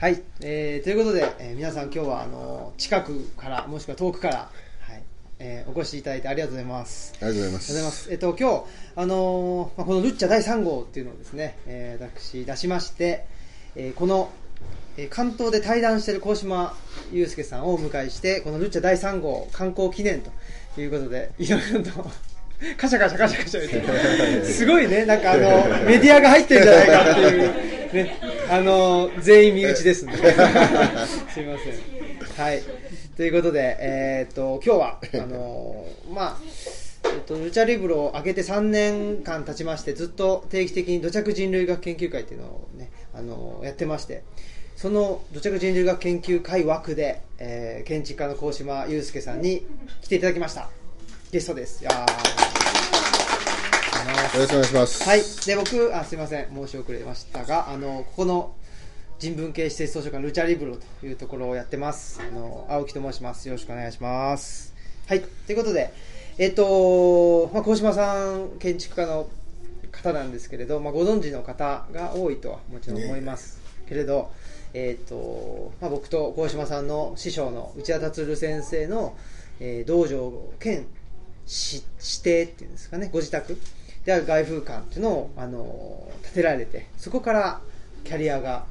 はい、えーということで、えー皆さん今日はあの近くからもしくは遠くから、はいえーお越しいただいてありがとうございます。ありがとうございますありがとうございます。えっと今日あのーまあこのルッチャ第3号っていうのをですね、えー私出しまして、えーこの、えー関東で対談している高島祐介さんをお迎えしてこのルッチャ第3号観光記念ということでいろいろと。カシャカシャカシャカシャ言って すごいね、なんかあの、メディアが入ってるんじゃないかっていう、ね、あの、全員身内ですんで。すいません。はい。ということで、えーっと、今日は、あの、まあ、えっと、ルチャリブロを開けて3年間経ちまして、ずっと定期的に土着人類学研究会っていうのをね、あの、やってまして、その土着人類学研究会枠で、えー建築家の高島祐介さんに来ていただきました。ゲストです。いやーよろしくお願いします。はい。で、僕、あ、すいません。申し遅れましたが、あの、ここの人文系施設図書館、ルチャリブロというところをやってます。あの、青木と申します。よろしくお願いします。はい。ということで、えっと、まあ、高島さん、建築家の方なんですけれど、まあ、ご存知の方が多いとはもちろん思いますけれど、えっと、まあ、僕と高島さんの師匠の内田達先生の、えー道場兼し指定っていうんですかねご自宅である外風館っていうのを、あの建てられてそこからキャリアが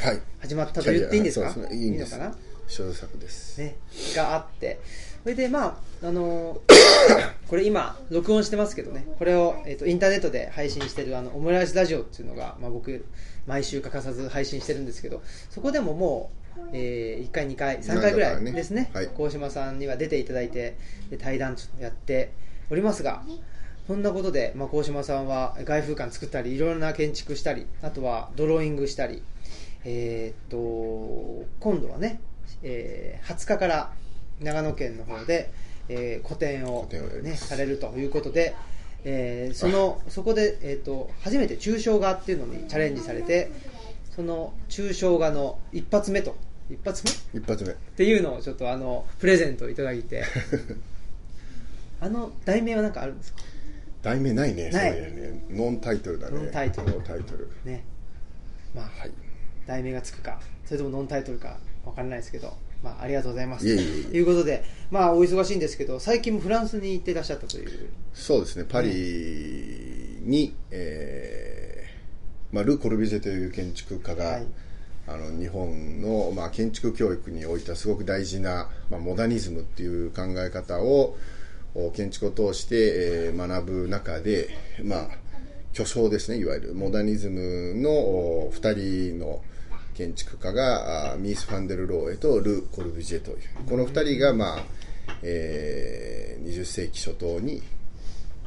はい。始まったと言っていいんですか？そうですね。いい。のかな？小作です。ね、があって、それでまあ、あの これ今、録音してますけどね、これを、えっとインターネットで配信してるあのオムライスラジオっていうのが、まあ、僕、毎週欠かさず配信してるんですけど、そこでももう、え1回、2回、3回ぐらいですね、はい高島さんには出ていただいて、で対談ちょっとやっておりますが、そんなことで、まあ、高島さんは外風館作ったり、いろいろな建築したり、あとはドローイングしたり、えーっと今度はね、えー20日から長野県の方で、えー個展をね、す。されるということで、えーそのそこで、えーっと初めて抽象画っていうのにチャレンジされてその抽象画の一発目と一発目？一発目。っていうのをちょっとあのプレゼントいただいて。あの題名は何かあるんですか？題名ないね。ないそね。ノンタイトルだね。ノンタイトルノンタイトル。ねまあ、はい。題名がつくかそれともノンタイトルかわからないですけど、まあ、ありがとうございますいえいえいえということで、まあ、お忙しいんですけど最近もフランスに行っていらっしゃったというそうですね。パリに、えーまあ、ル・コルビジェという建築家が、はいあの日本の、まあ、建築教育においてはすごく大事な、まあ、モダニズムっていう考え方をお建築を通して、え学ぶ中で、まあ、巨匠ですねいわゆる。モダニズムの2人の建築家がミース・ファンデル・ローエとル・コルビジェという。この2人が、まあえー20世紀初頭に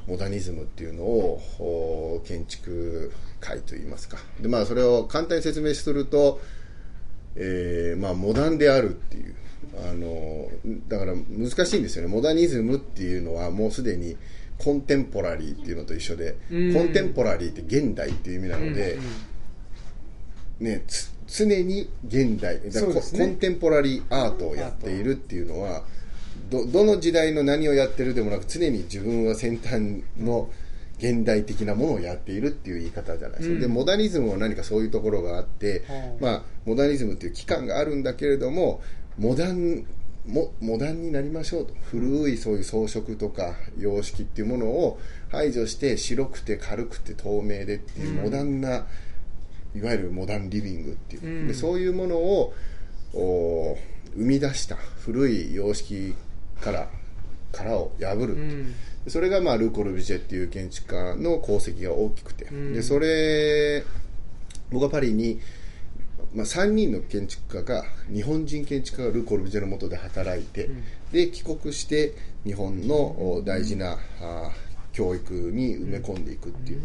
モダニズムっていうのを建築界といいますか。で、まあ、それを簡単に説明すると、えーまあ、モダンであるっていう。あのだから難しいんですよね。モダニズムっていうのはもうすでにコンテンポラリーっていうのと一緒でうん。コンテンポラリーって現代っていう意味なので、ね、つ常に現代ね。コンテンポラリーアートをやっているっていうのはどどの時代の何をやってるでもなく常に自分は先端の現代的なものをやっているっていう言い方じゃないですか、うん。でモダニズムは何かそういうところがあって、はあまあ、モダニズムっていう期間があるんだけれどもモダンもモダンになりましょうと。古いそういう装飾とか様式っていうものを排除して白くて軽くて透明でっていうモダンな、いわゆるモダンリビングっていう、うん。でそういうものをお生み出した古い様式から殻を破るそれが、まあ、ル・コルビジェっていう建築家の功績が大きくて、うん。でそれ僕はパリに、まあ、3人の建築家が日本人建築家がル・コルビジェの下で働いて、で帰国して日本のお大事なあ教育に埋め込んでいくっていう、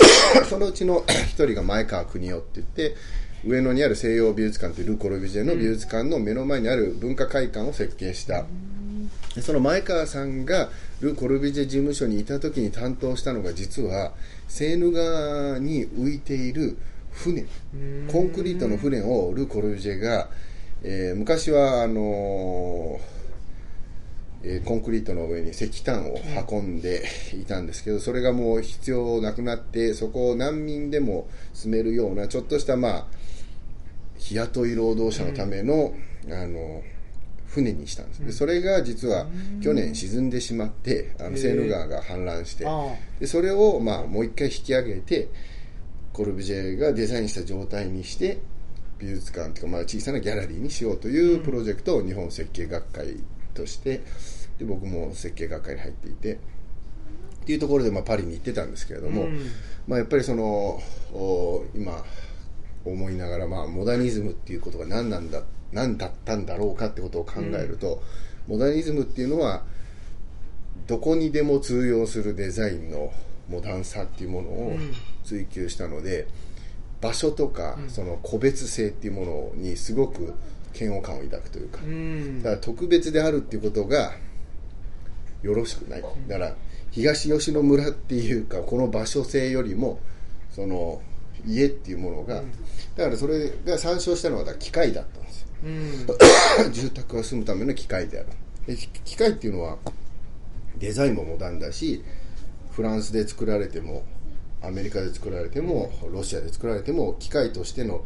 そのうちの 一人が前川邦夫って言って上野にある西洋美術館というル・コルビジェの美術館の目の前にある文化会館を設計した、でその前川さんがル・コルビジェ事務所にいた時に担当したのが実はセーヌ川に浮いている船コンクリートの船をル・コルビジェが、えー昔はあのーえーコンクリートの上に石炭を運んでいたんですけどそれがもう必要なくなってそこを難民でも住めるようなちょっとしたまあ日雇い労働者のための,、あの船にしたんです、でそれが実は去年沈んでしまってあのセーヌ川が氾濫して。あ。でそれをまあもう一回引き上げてコルビジェがデザインした状態にして美術館というかまあ小さなギャラリーにしようというプロジェクトを日本設計学会としてで僕も設計学会に入っていてっていうところでまあパリに行ってたんですけれども、うん。まあ、やっぱりそのお今思いながら、まあ、モダニズムっていうことが何なんだ何だったんだろうかってことを考えると、モダニズムっていうのはどこにでも通用するデザインのモダンさっていうものをうん追求したので、場所とかその個別性っていうものにすごく嫌悪感を抱くというか、うん。だから特別であるっていうことがよろしくない。だから東吉野村っていうかこの場所性よりもその家っていうものが、だからそれが参照したのは機械だったんですよ。うん。住宅が住むための機械である。で機械っていうのはデザインもモダンだしフランスで作られてもアメリカで作られてもロシアで作られても機械としての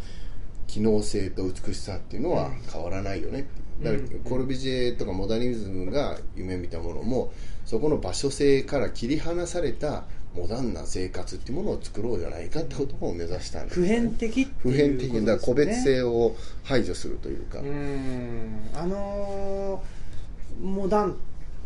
機能性と美しさっていうのは変わらないよね。だからコルビジェとかモダニズムが夢見たものもそこの場所性から切り離されたモダンな生活っていうものを作ろうじゃないかってことを目指したんです普遍的って普遍的な個別性を排除するというか、うん。あのーモダン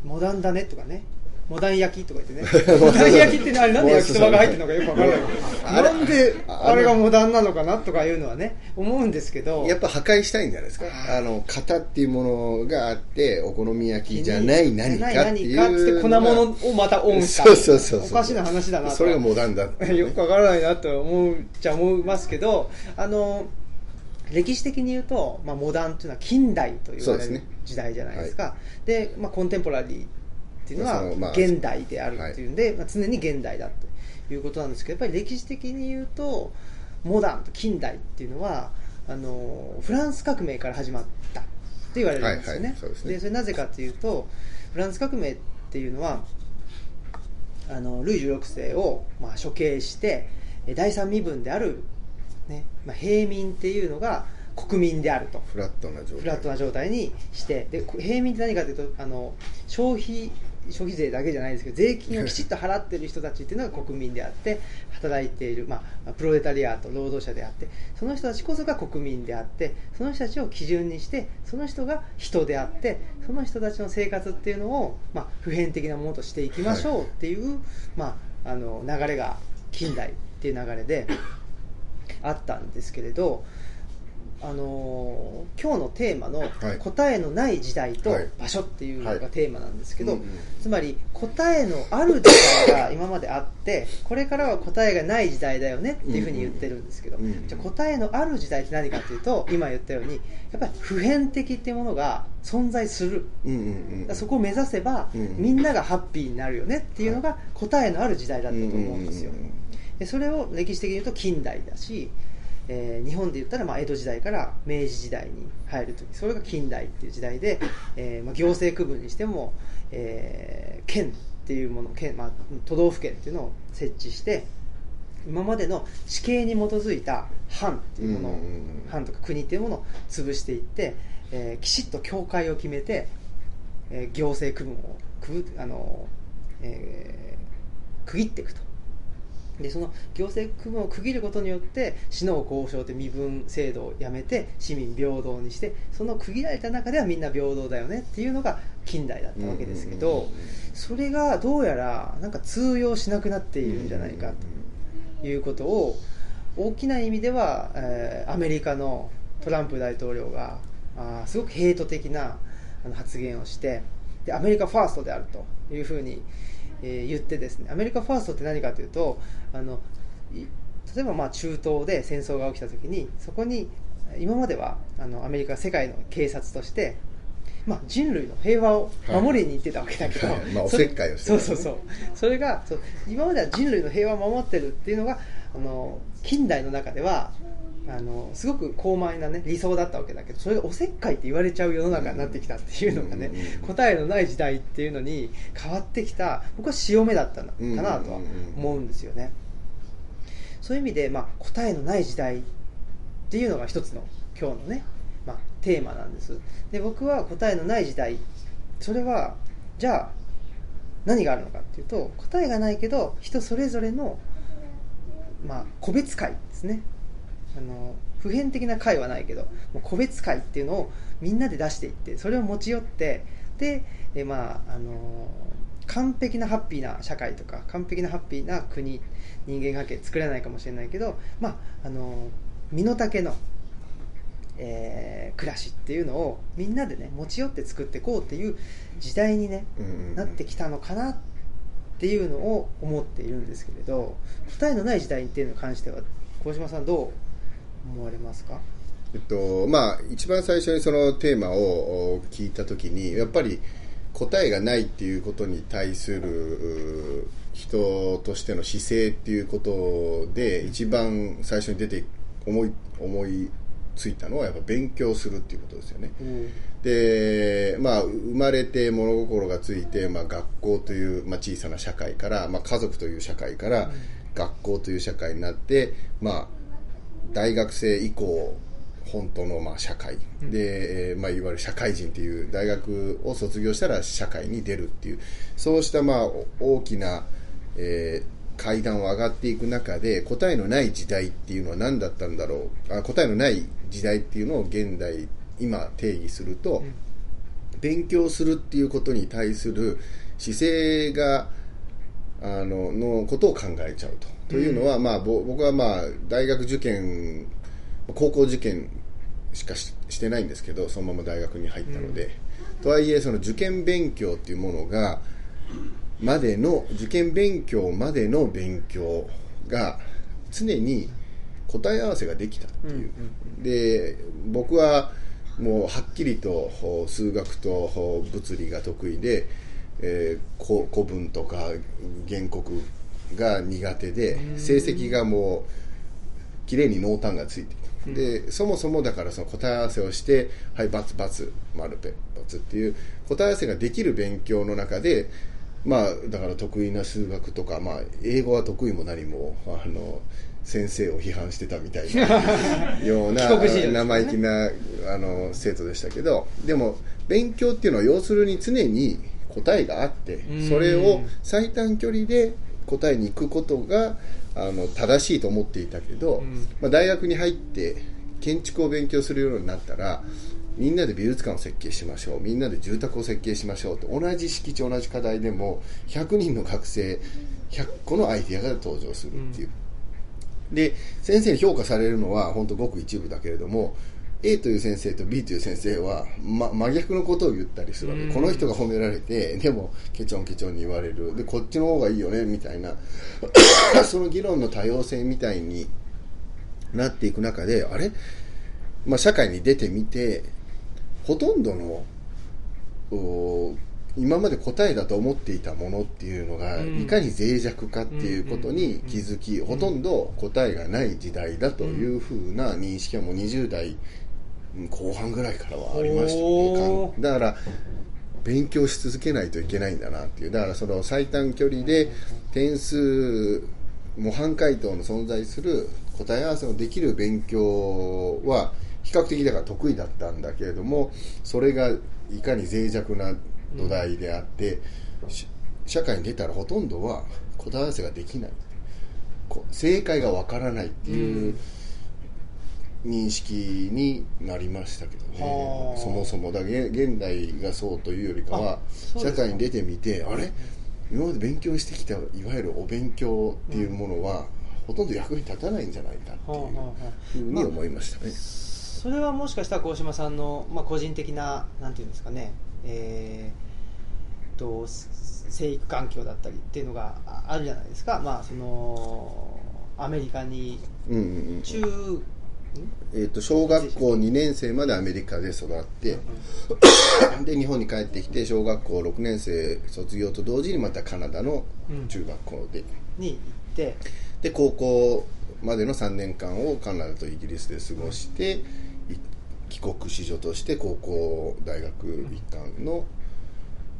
モダンだねとかねモダン焼きとか言ってね。モダン焼き。ってねあれなんで焼き。そばが入ってるのかよくわからない。なんであれがモダンなのかなとかいうのはね思うんですけど。やっぱ破壊したいんじゃないですか。あの型っていうものがあってお好み焼きじゃない何かっていう粉物をまたオンしたそうそうそう。おかしな話だなと。それがモダンだ。ねよくわからないなと思うじゃ思いますけどあの歴史的に言うと、まあ、モダンというのは近代と言われるそう時代じゃないですか。でまあ、コンテンポラリーっていうのは現代であるっていうんで、まあ、常に現代だということなんですけどやっぱり歴史的に言うとモダンと近代っていうのはあのフランス革命から始まったって言われるんですよね,、はいはいそうですね。それなぜかというとフランス革命っていうのはあのルイ16世を、まあ、処刑してえ第三身分である、ねまあ、平民っていうのが国民であると。フラットな状態。フラットな状態にしてでこ平民って何かというとあの消費消費税だけじゃないですけど税金をきちっと払っている人たちっていうのが国民であって働いている、まあ、プロレタリアート労働者であってその人たちこそが国民であってその人たちを基準にしてその人が人であってその人たちの生活っていうのを、まあ、普遍的なものとしていきましょうっていう、まあ、あの流れが近代っていう流れであったんですけれどあのー今日のテーマのはい。答えのない時代とはい。場所っていうのはい。がテーマなんですけど、つまり答えのある時代が今まであってこれからは答えがない時代だよねっていうふうに言ってるんですけど、じゃあ答えのある時代って何かっていうと今言ったようにやっぱり普遍的っていうものが存在する。そこを目指せば、うんみんながハッピーになるよねっていうのが答えのある時代だったと思うんですよ、でそれを歴史的に言うと近代だし、えー日本で言ったらまあ江戸時代から明治時代に入るときそれが近代っていう時代で、えーまあ、行政区分にしても、えー県っていうもの県、まあ、都道府県っていうのを設置して今までの地形に基づいた藩っていうものを、藩とか国っていうものを潰していって、えーきちっと境界を決めて、えー行政区分を区分あの、えー区切っていくとでその行政区分を区切ることによって死の交渉って身分制度をやめて市民平等にしてその区切られた中ではみんな平等だよねっていうのが近代だったわけですけどそれがどうやらなんか通用しなくなっているんじゃないかということを大きな意味では、えーアメリカのトランプ大統領があーすごくヘイト的なあの発言をしてでアメリカファーストであるというふうに、えー言ってですねアメリカファーストって何かというとあのい例えばまあ中東で戦争が起きた時にそこに今まではあのアメリカは世界の警察としてまあ、人類の平和を守りに行ってたわけだけど、はい。まあおせっかいをしてた。ねそうそうそう。それがそう今までは人類の平和を守ってるっていうのがあの近代の中ではあのすごく高邁な、ね、理想だったわけだけどそれがおせっかいって言われちゃう世の中になってきたっていうのがね、答えのない時代っていうのに変わってきた僕は潮目だったのかなとは思うんですよね。そういう意味で、まあ、答えのない時代っていうのが一つの今日のね、まあ、テーマなんです。で僕は答えのない時代それはじゃあ何があるのかっていうと答えがないけど人それぞれの、まあ、個別解ですねあの普遍的な解はないけどもう個別解っていうのをみんなで出していってそれを持ち寄ってでえまああの完璧なハッピーな社会とか完璧なハッピーな国人間関係作れないかもしれないけど、まあ、あの身の丈の、えー暮らしっていうのをみんなでね持ち寄って作っていこうっていう時代にね、なってきたのかなっていうのを思っているんですけれど答えのない時代っていうのに関しては小島さんどう思われますか？えっとまあ、一番最初にそのテーマをお聞いたときにやっぱり答えがないっていうことに対するう人としての姿勢っていうことで一番最初に出て思い思いついたのはやっぱ勉強するっていうことですよね。で、まあ、生まれて物心がついて、まあ、学校という、まあ、小さな社会から、まあ、家族という社会から、学校という社会になって、まあ、大学生以降本当のまあ社会。で、えーまあ、いわゆる社会人という大学を卒業したら社会に出るっていう。そうしたまあお大きな、えー階段を上がっていく中で答えのない時代っていうのは何だったんだろう。あ答えのない時代っていうのを現代今定義すると、勉強するっていうことに対する姿勢があののことを考えちゃうと。というのは、まあ、ぼ僕は、まあ、大学受験高校受験しかししてないんですけどそのまま大学に入ったので、とはいえその受験勉強っていうものがまでの受験勉強までの勉強が常に答え合わせができたっていう、で僕はもうはっきりと数学と物理が得意で、えーこ古文とか原告が苦手で成績がもう綺麗に濃淡がついてでそもそもだからその答え合わせをして「はい××丸ペ×」っていう答え合わせができる勉強の中でまあだから得意な数学とか、まあ、英語は得意も何もあの先生を批判してたみたいな ような生意気なあの生徒でしたけどでも勉強っていうのは要するに常に答えがあってうん。それを最短距離で答えに行くことがあの正しいと思っていたけど、ん。まあ、大学に入って建築を勉強するようになったらみんなで美術館を設計しましょうみんなで住宅を設計しましょうと同じ敷地同じ課題でも100人の学生100個のアイデアが登場するっていう、で先生に評価されるのは本当ごく一部だけれども A という先生と B という先生は、ま、真逆のことを言ったりするわけ、うん。この人が褒められてでもケチョンケチョンに言われる。でこっちの方がいいよねみたいな。その議論の多様性みたいになっていく中であれ、まあ、社会に出てみてほとんどのお今まで答えだと思っていたものっていうのが、うん。いかに脆弱かっていうことに気づき、ほとんど答えがない時代だというふうな認識はもう20代後半ぐらいからはありましたね。だから勉強し続けないといけないんだなっていう。だからその最短距離で点数模範解答の存在する答え合わせのできる勉強は比較的だから得意だったんだけれどもそれがいかに脆弱な土台であって、し社会に出たらほとんどは答え合わせができない。正解がわからないっていう認識になりましたけどはあ。ねそもそもだ現現代がそうというよりかは社会に出てみてあれ？今まで勉強してきたいわゆるお勉強っていうものは、ほとんど役に立たないんじゃないかっていうふうに思いましたね。それはもしかしたら鴻島さんの、まあ、個人的ななんていうんですかね、えー、とす生育環境だったりっていうのがああるじゃないですか、まあ、そのアメリカにうんうんうん。中、えー、と小学校2年生までアメリカで育って、で日本に帰ってきて小学校6年生卒業と同時にまたカナダの中学校で、に行って。で高校までの3年間をカナダとイギリスで過ごしてい帰国子女として高校大学一貫の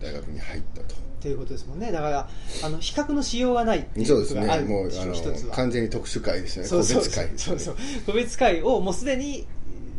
大学に入ったと。っていうことですもんね。だからあの比較のしようがないっていそうですうことがあるねもうあの完全に特殊会ですね。そうそう。個別会。ねそうそう。個別会をもうすでに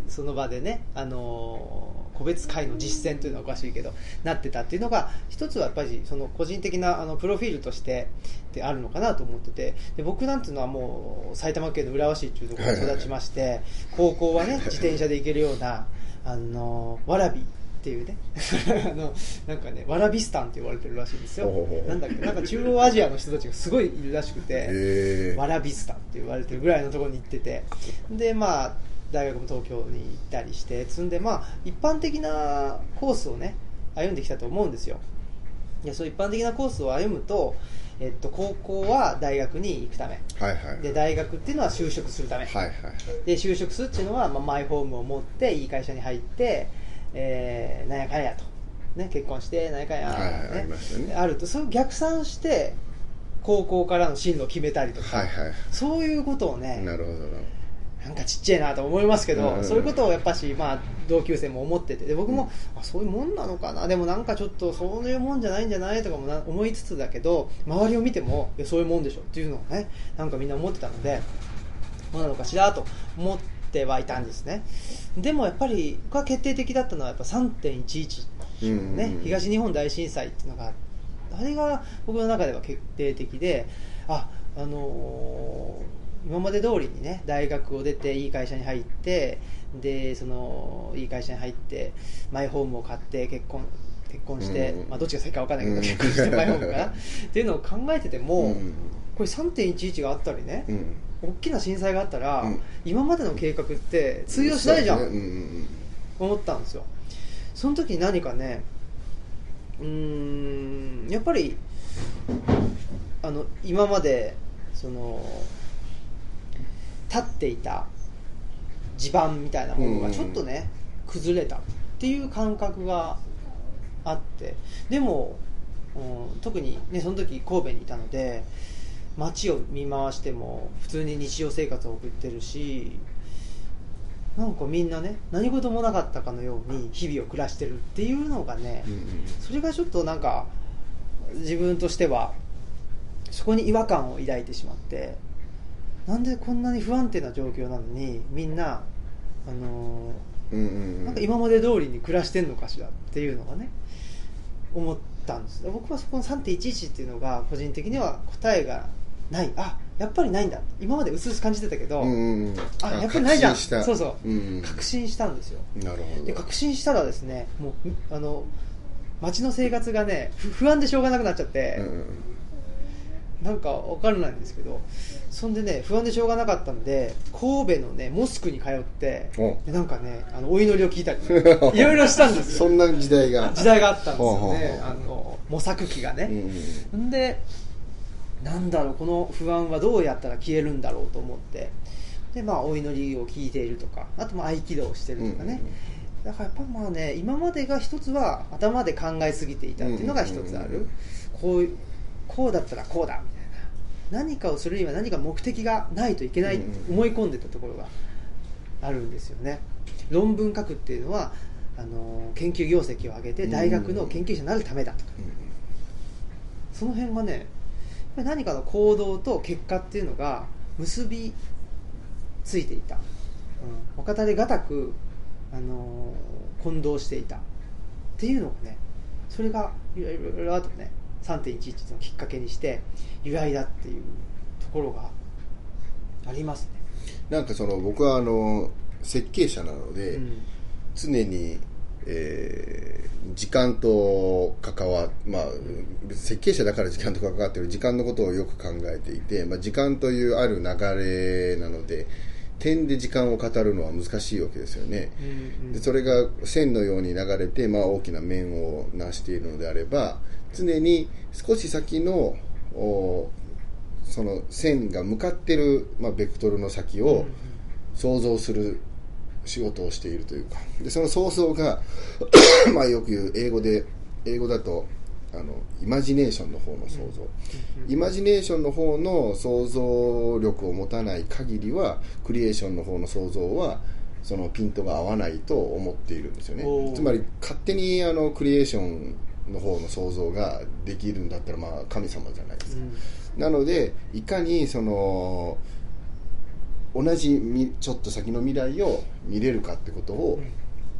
その場でね、あのー個別会の実践というのはおかしいけどなってたっていうのが一つはやっぱりその個人的なあのプロフィールとしてであるのかなと思ってて。で僕なんていうのはもう埼玉県の浦和市っていうところで育ちまして、高校はね自転車で行けるようなあのわらびっていうね。あのなんかねわらびスタンって言われてるらしいんですよ。なんだっけ？なんか中央アジアの人たちがすごいいるらしくてへー。わらびスタンって言われてるぐらいのところに行ってて。でまあ大学も東京に行ったりして積んでまあ一般的なコースをね歩んできたと思うんですよ。でそういう一般的なコースを歩むと、えっと、高校は大学に行くため。はいはいで大学っていうのは就職するため、はいはい。で就職するっていうのは、まあ、マイホームを持っていい会社に入って、えーなんやかんやと、ね、結婚してなんやかんや、はいはいありましたね。あるとそれを逆算して高校からの進路を決めたりとか、はいはい。そういうことをねなるほどななんかちっちゃいなと思いますけど、うんそういうことをやっぱし、まあ、同級生も思っててで僕も、あそういうもんなのかな？でもなんかちょっとそういうもんじゃないんじゃないとかもな思いつつだけど周りを見てもそういうもんでしょっていうのをねなんかみんな思ってたのでどうなのかしらと思ってはいたんですね。でもやっぱり僕が決定的だったのはやっぱ3.11うんうんうん。ね、東日本大震災っていうのがあれが僕の中では決定的でああのー今まで通りにね大学を出ていい会社に入ってでそのいい会社に入ってマイホームを買って結婚結婚して、うんまあ、どっちが先か分かんないけど、うん。結婚してマイホームかなっていうのを考えてても、うん。これ3.11があったりね、うん大きな震災があったら、うん。今までの計画って通用しないじゃん、ね。うんうん思ったんですよ。その時に何かねうーんやっぱりあの今までその立っていた地盤みたいなものがちょっとね、崩れたっていう感覚があって。でも、うん、特にねその時神戸にいたので街を見回しても普通に日常生活を送ってるしなんかみんなね何事もなかったかのように日々を暮らしてるっていうのがね、うんうんそれがちょっとなんか自分としてはそこに違和感を抱いてしまってなんでこんなに不安定な状況なのにみんな、あのうんうんうん。なんか今まで通りに暮らしてんのかしらっていうのがね思ったんです。僕はそこの3.11っていうのが個人的には答えがない。あやっぱりないんだ。今まで薄々感じてたけど、うんうんうん。あやっぱりないじゃん。そうそう。うんうん確信したんですよ。なるほど。で確信したらですねもうあの街の生活がねふ不安でしょうがなくなっちゃって、うんうん。なんか分からないんですけどそんでね不安でしょうがなかったんで神戸のねモスクに通ってなんかねあのお祈りを聞いたり いろいろしたんですよ。そんな時代が。時代があったんですよね。あの模索期がね、うん。でなんだろうこの不安はどうやったら消えるんだろうと思って。でまあお祈りを聞いているとかあとまあ合気道をしてるとかね、だからやっぱまあね今までが一つは頭で考えすぎていたっていうのが一つある、こうこうだったらこうだみたいな。何かをするには何か目的がないといけないって思い込んでたところがあるんですよね。論文書くっていうのはあの研究業績を上げて大学の研究者になるためだとか、その辺がね何かの行動と結果っていうのが結びついていた、うん、お方でがたく、あのー混同していた。っていうのがねそれがいろいろいろあとね3.11のきっかけにして由来だっていうところがありますね、なんかその僕はあの設計者なので、うん。常に、えー時間と関わまあ設計者だから時間と関わってる時間のことをよく考えていて、まあ、時間というある流れなので点で時間を語るのは難しいわけですよね、うんうん。でそれが線のように流れて、まあ、大きな面を成しているのであれば常に少し先のおその線が向かってる、まあ、ベクトルの先を想像する仕事をしているというか。でその想像が まあよく言う英語で英語だとあのイマジネーションの方の想像、イマジネーションの方の想像力を持たない限りはクリエーションの方の想像はそのピントが合わないと思っているんですよね。つまり勝手にあのクリエーションの方の想像ができるんだったらまあ神様じゃないですか、なのでいかにその同じみちょっと先の未来を見れるかってことを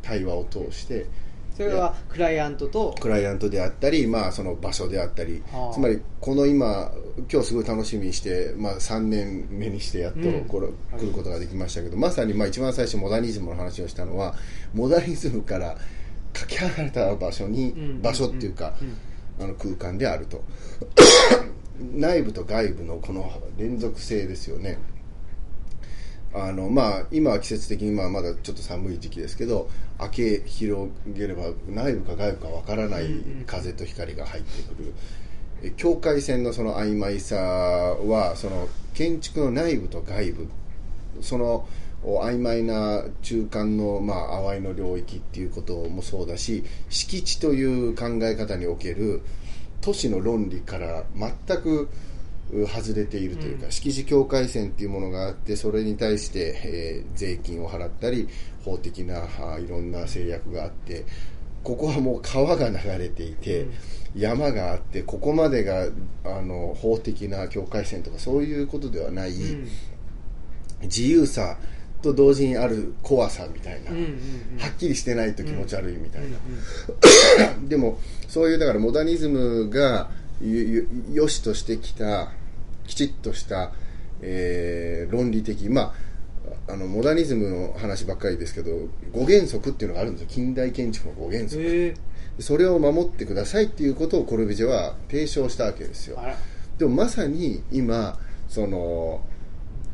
対話を通してそれはクライアントと？クライアントであったり、まあ、その場所であったり、はあ。つまりこの今今日すごい楽しみにして、まあ、3年目にしてやっとうん。これ、来ることができましたけどまさにまあ一番最初モダニズムの話をしたのはモダニズムから かけ離れた場所に、うん。場所っていうか、あの空間であると。内部と外部のこの連続性ですよねあのまあ、今は季節的にまあまだちょっと寒い時期ですけど明け広げれば内部か外部かわからない風と光が入ってくる。え境界線のその曖昧さはその建築の内部と外部その曖昧な中間の、まあ、淡いの領域っていうこともそうだし敷地という考え方における都市の論理から全く外れているというか、敷地境界線っていうものがあってそれに対して、えー税金を払ったり法的なあいろんな制約があってここはもう川が流れていて、山があってここまでがあの法的な境界線とかそういうことではない、うん。自由さと同時にある怖さみたいな、はっきりしてないと気持ち悪いみたいな、うん。でもそういうだからモダニズムが良しとしてきたきちっとした、えー論理的まああのモダニズムの話ばっかりですけど5原則っていうのがあるんですよ。近代建築の5原則。へえそれを守ってくださいっていうことをコルビジェは提唱したわけですよ。でもまさに今その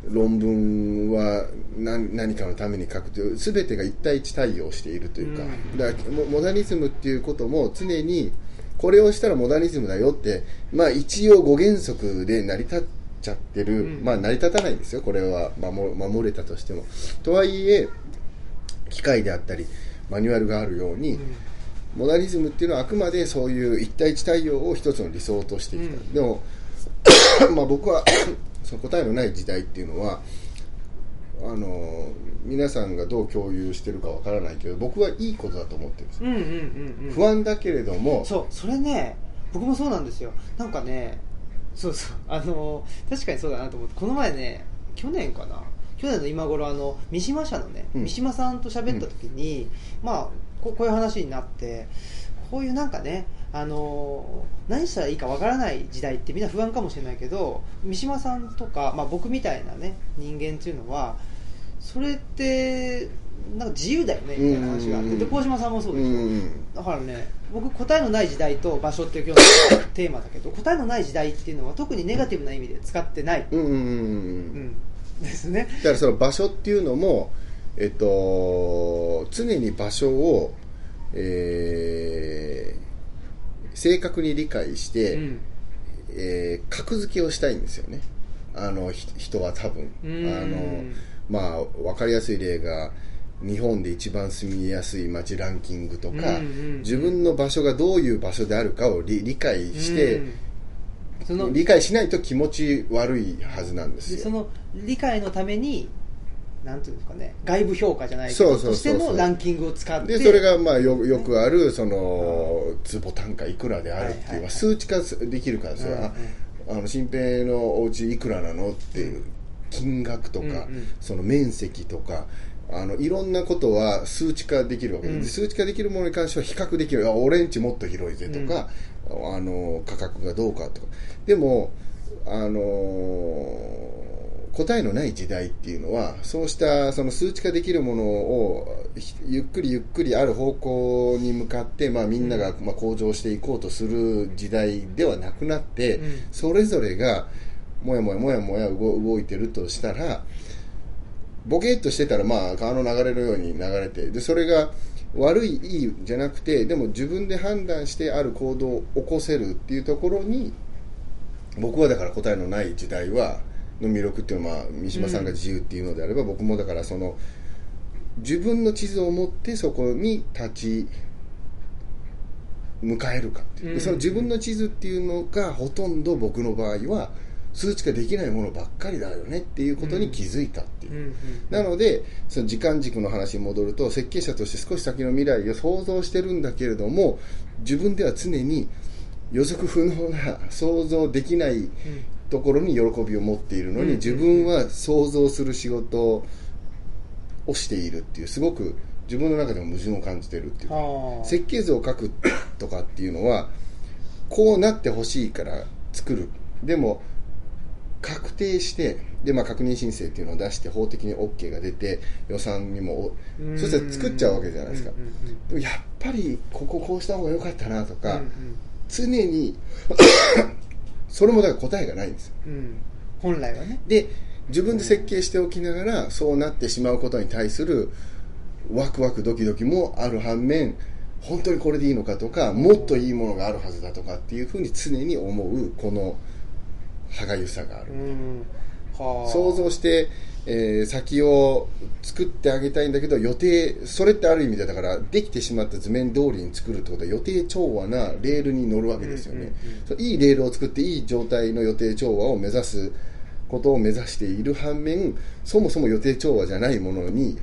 論文は何何かのために書くという全てが一対一対応しているというか、うん。だからモモダニズムっていうことも常にこれをしたらモダニズムだよって、まあ、一応5原則で成り立っちゃってる、うん。まあ成り立たないんですよ。これは守守れたとしても。とはいえ機械であったりマニュアルがあるように、モダニズムっていうのはあくまでそういう一対一対応を一つの理想としてきた、うん。でも まあ僕は その答えのない時代っていうのはあの皆さんがどう共有してるかわからないけど僕はいいことだと思ってるんですよ。うんうんうんうん。不安だけれどもそうそれね僕もそうなんですよ。なんかねそうそうあの確かにそうだなと思ってこの前ね去年かな？去年の今頃あの三島社のね、うん。三島さんと喋った時に、まあここういう話になってこういうなんかねあの何したらいいかわからない時代ってみんな不安かもしれないけど三島さんとか、まあ、僕みたいなね人間っていうのはそれってなんか自由だよねみたいな話があっうんて。で鴻島さんもそううでしょ、ん。だからね僕答えのない時代と場所っていう今日のテーマだけど答えのない時代っていうのは特にネガティブな意味で使ってない、うんうん。うん。ですね。だからその場所っていうのも、えっと、常に場所を、えー正確に理解して、うん。えー格付けをしたいんですよね。あのひ人は多分。うん。あのまあ分かりやすい例が日本で一番住みやすい街ランキングとか、うんうん自分の場所がどういう場所であるかを理理解して、うんその理解しないと気持ち悪いはずなんですよ。でその理解のためになんていうんですかね外部評価じゃないけどそうそうそうそう。としてのランキングを使ってでそれがまあよよくあるその坪単価いくらであるっていう、数値化できるからですよ、うんうんああの新平のお家いくらなのっていう金額とか、うんうん。その面積とかあのいろんなことは数値化できるわけで,、うん。数値化できるものに関しては比較できる。あ俺んちもっと広いぜとか、あの価格がどうかとか。でもあの答えのない時代っていうのはそうしたその数値化できるものをひゆっくりゆっくりある方向に向かって、まあ、みんながまあ向上していこうとする時代ではなくなって、うん。それぞれがもやもやもやもや動いてるとしたらボケっとしてたらまあ川の流れのように流れてでそれが悪いいいじゃなくてでも自分で判断してある行動を起こせるっていうところに僕はだから答えのない時代はの魅力っていうのは、まあ、三島さんが自由っていうのであれば、僕もだからその自分の地図を持ってそこに立ち迎えるかっていう、うんその自分の地図っていうのがほとんど僕の場合は数値化できないものばっかりだよねっていうことに気づいたっていう、うんうんなのでその時間軸の話に戻ると設計者として少し先の未来を想像してるんだけれども自分では常に予測不能な想像できないところに喜びを持っているのに、うん自分は想像する仕事をしているっていうすごく自分の中でも矛盾を感じてるっていう設計図を書くとかっていうのはこうなってほしいから作る。でも確定してで、まあ、確認申請っていうのを出して法的に OK が出て予算にもうん。そしたら作っちゃうわけじゃないですか。うんうんうん。でもやっぱりこここうした方が良かったなとか、うん常に それもだから答えがないんですよ。うんうん。本来はね。で自分で設計しておきながらそうなってしまうことに対するワクワクドキドキもある反面本当にこれでいいのかとかもっといいものがあるはずだとかっていうふうに常に思うこの歯がゆさがある、うんはあ。想像して、えー先を作ってあげたいんだけど予定それってある意味でだからできてしまった図面通りに作るってことは予定調和なレールに乗るわけですよね、うんうんうんいいレールを作っていい状態の予定調和を目指すことを目指している反面そもそも予定調和じゃないものに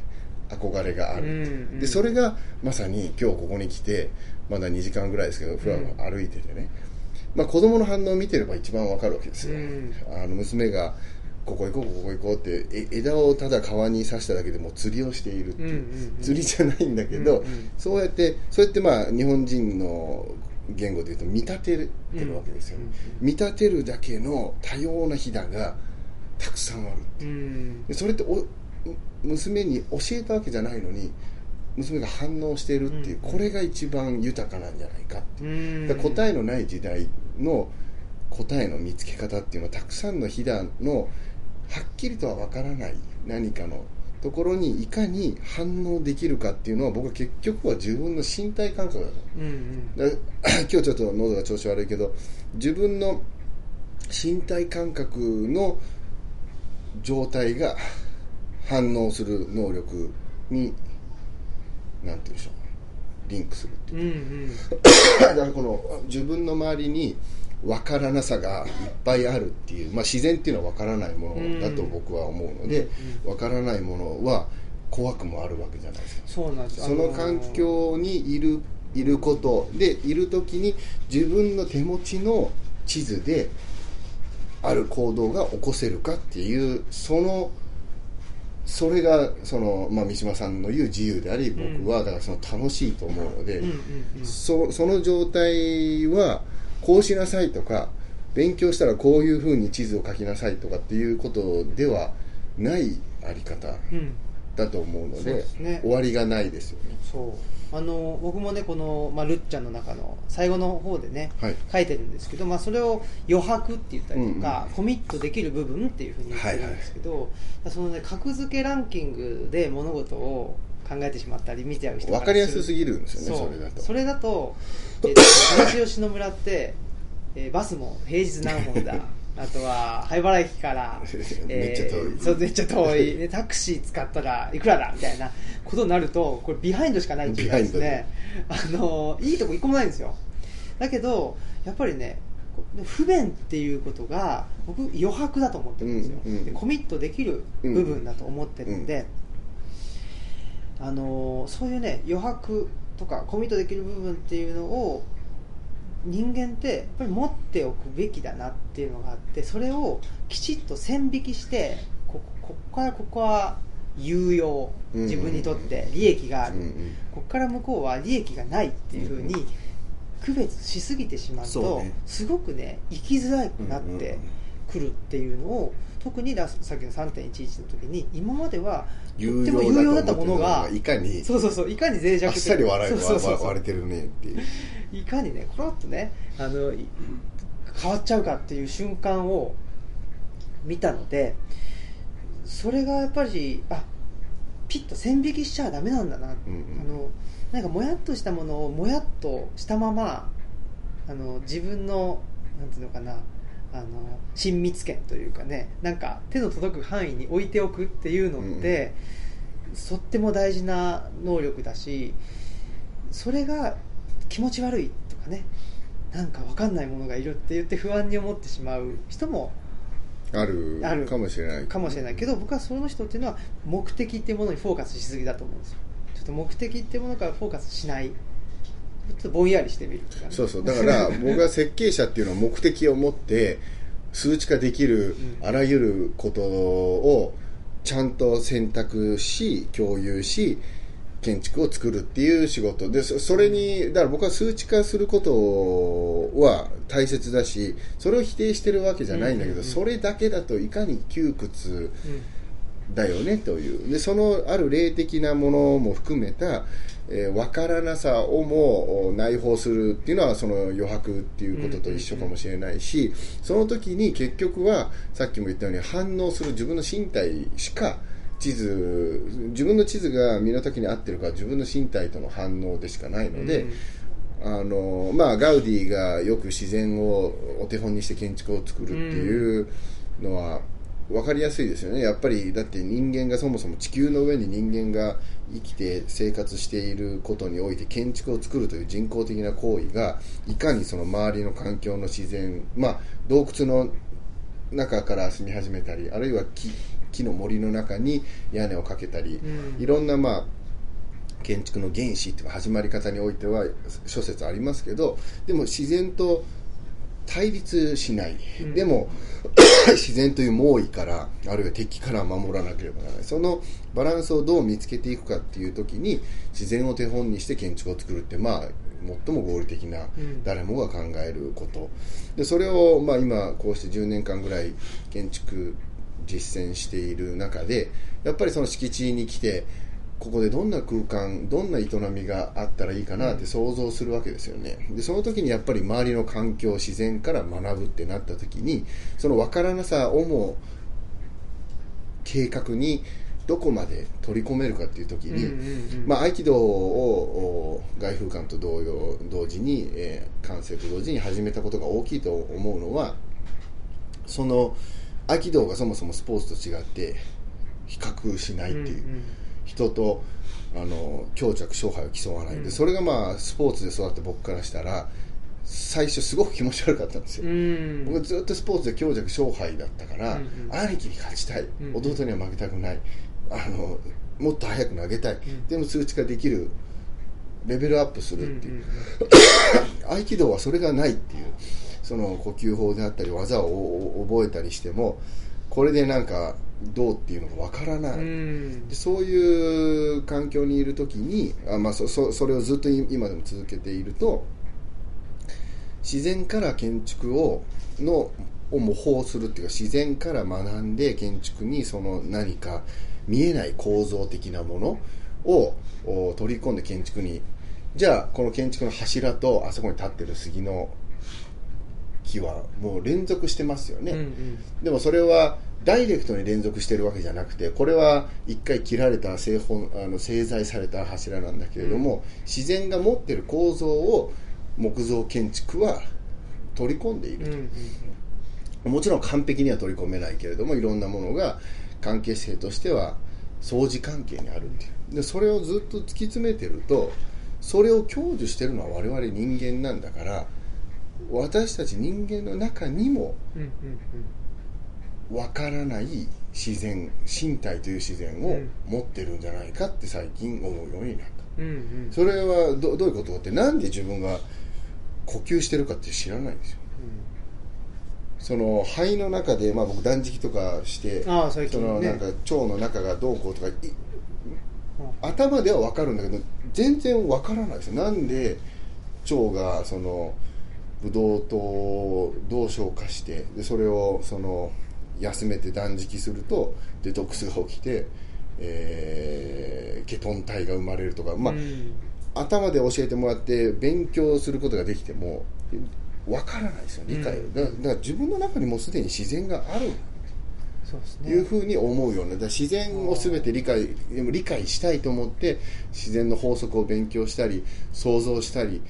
憧れがある、うんうんでそれがまさに今日ここに来てまだ2時間ぐらいですけどふらふら歩いててね、まあ、子供の反応を見てれば一番わかるわけですよ、うん。あの娘がここ行こうここ行こうってえ枝をただ川に刺しただけでもう釣りをしているっていう,、うんうんうん。釣りじゃないんだけど、うんうん。そうやってそうやってまあ日本人の言語で言うと見立てるわけですよ。ね、うんうん。見立てるだけの多様なひだがたくさんあるうん。でそれってお娘に教えたわけじゃないのに娘が反応しているっていう、うんこれが一番豊かなんじゃないかってう。ん。だから答えのない時代の答えの見つけ方っていうのはたくさんのひだのはっきりとは分からない何かのところにいかに反応できるかっていうのは僕は結局は自分の身体感覚だとうんうん。だ 今日ちょっと喉が調子悪いけど自分の身体感覚の状態が反応する能力になんて言うんでしょうリンクするっていううんうん。だからこの自分の周りに分からなさがいっぱいあるっていう、まあ、自然っていうのは分からないものだと僕は思うので、分からないものは怖くもあるわけじゃないですか。そうなんです。よその環境にいるいることでいる時に自分の手持ちの地図である行動が起こせるかっていうそのそれがその、まあ、三島さんの言う自由であり僕はだからその楽しいと思うので、そその状態はこうしなさいとか勉強したらこういうふうに地図を書きなさいとかっていうことではないあり方うん。だと思うのそうでですね。終わりがないですよね。そうあの僕もねこの、まあ、ルッチャンの中の最後の方でね、はい。書いてるんですけど、まあ、それを余白って言ったりとか、うんうんコミットできる部分っていうふうに言ってるんですけど、そのね格付けランキングで物事を考えてしまったり見ちゃう人分かりやすすぎぎるんですよねそれだと。それだと、えっと東吉野村って、えーバスも平日何本だ あとは灰原駅から、めっちゃ遠い。そうめっちゃ遠い、ね、タクシー使ったらいくらだみたいなことになるとこれビハインドしかないっていうかですね。あのいいとこ一個もないんですよ。だけどやっぱりねこ不便っていうことが僕余白だと思ってるんですよ、うんうんでコミットできる部分だと思ってるんで、あのそういうね余白とかコミットできる部分っていうのを人間ってやっぱり持っておくべきだなっていうのがあってそれをきちっと線引きしてこここからここは有用うん自分にとって利益がある、うんうん。ここから向こうは利益がないっていうふうにうん区別しすぎてしまうとね。すごくね生きづらくなってくるっていうのを特にださっきの3.11の時に今まではと有用だったものがいかにそうそうそういかに脆弱あっさり割れそうそうそうそう。割れてるねっていう。いかにねコロッとねあのい変わっちゃうかっていう瞬間を見たのでそれがやっぱりあピッと線引きしちゃダメなんだな、うんうん。あのなんかもやっとしたものをもやっとしたままあの自分のなんていうのかなあの親密権というかねなんか手の届く範囲に置いておくっていうのって、とっても大事な能力だしそれが気持ち悪いとかねなんか分かんないものがいるって言って不安に思ってしまう人もあるあるかもしれない。かもしれない。けど僕はその人っていうのは目的っていうものにフォーカスしすぎだと思うんですよ。ちょっと目的っていうものからフォーカスしないぼんやりしてみるそうそう。だから僕は設計者っていうのは目的を持って数値化できるうん。あらゆることをちゃんと選択し共有し建築を作るっていう仕事。でそそれにだから僕は数値化することは大切だしそれを否定してるわけじゃないんだけど、それだけだといかに窮屈うんだよねという。でそのある霊的なものも含めた、えー分からなさをもお内包するっていうのはその余白っていうことと一緒かもしれないし、その時に結局はさっきも言ったように反応する自分の身体しか地図自分の地図が身の丈に合ってるか自分の身体との反応でしかないので、あのまあ、ガウディがよく自然をお手本にして建築を作るっていうのは分かりやすいですよね。やっぱりだって人間がそもそも地球の上に人間が生きて生活していることにおいて建築を作るという人工的な行為がいかにその周りの環境の自然、まあ、洞窟の中から住み始めたりあるいは木木の森の中に屋根をかけたり、うん。いろんな、まあ、建築の原子というか始まり方においては諸説ありますけどでも自然と対立しない、うん。でも 自然という猛威からあるいは敵から守らなければならない。そのバランスをどう見つけていくかっていう時に自然を手本にして建築を作るってまあ最も合理的なうん。誰もが考えること。でそれを、まあ、今こうして10年間ぐらい建築実践している中でやっぱりその敷地に来てここでどんな空間どんな営みがあったらいいかなって想像するわけですよね。でその時にやっぱり周りの環境自然から学ぶってなった時にその分からなさをも計画にどこまで取り込めるかっていう時に、うんうんうん。まあ、合気道をお外風館と同様同時に、えー完成と同時に始めたことが大きいと思うのはその合気道がそもそもスポーツと違って比較しないっていう、うんうん人とあの強弱勝敗を競わないんで、うん。それがまあスポーツで育った僕からしたら最初すごく気持ち悪かったんですよ、うん。僕はずっとスポーツで強弱勝敗だったから、うんうん。兄貴に勝ちたい、うん弟には負けたくない。あのもっと早く投げたい、ん。でも数値化できるレベルアップすうんうるっていう、ん 合気道はそれがないっていう。その呼吸法であったり技をお覚えたりしてもこれでなんかどうっていうのがわからない、うん。でそういう環境にいるときにあ、まあ、そそそれをずっとい今でも続けていると自然から建築をのを模倣するっていうか自然から学んで建築にその何か見えない構造的なものをお取り込んで建築にじゃあこの建築の柱とあそこに立ってる杉の木はもう連続してますよね、うんうん。でもそれはダイレクトに連続してるわけじゃなくてこれは一回切られた製本あの製材された柱なんだけれども、自然が持ってる構造を木造建築は取り込んでいうんうるん。と、もちろん完璧には取り込めないけれどもいろんなものが関係性としては相似関係にあるっていう。でそれをずっと突き詰めてるとそれを享受してるのは我々人間なんだから私たち人間の中にもうんうんわからない自然身体という自然をうん。持ってるんじゃないかって最近思うようになった。うんうん。うんそれはどどういうこと？かってなんで自分が呼吸してるかって知らないんですよ。その肺の中で、まあ、僕断食とかしてああ最そ近ね。のなんか腸の中がどうこうとかい頭では分かるんだけど全然分からないですよ。なんで腸がそのブドウ糖をどう消化してでそれをその休めて断食するとデトックスが起きて、えーケトン体が生まれるとか、まあうん。頭で教えてもらって勉強することができても分からないですよ理解を、うんだだから自分の中にもうすでに自然がある。そうですね。いうふうに思うようなだ自然を全て理解でも理解したいと思って自然の法則を勉強したり想像したり、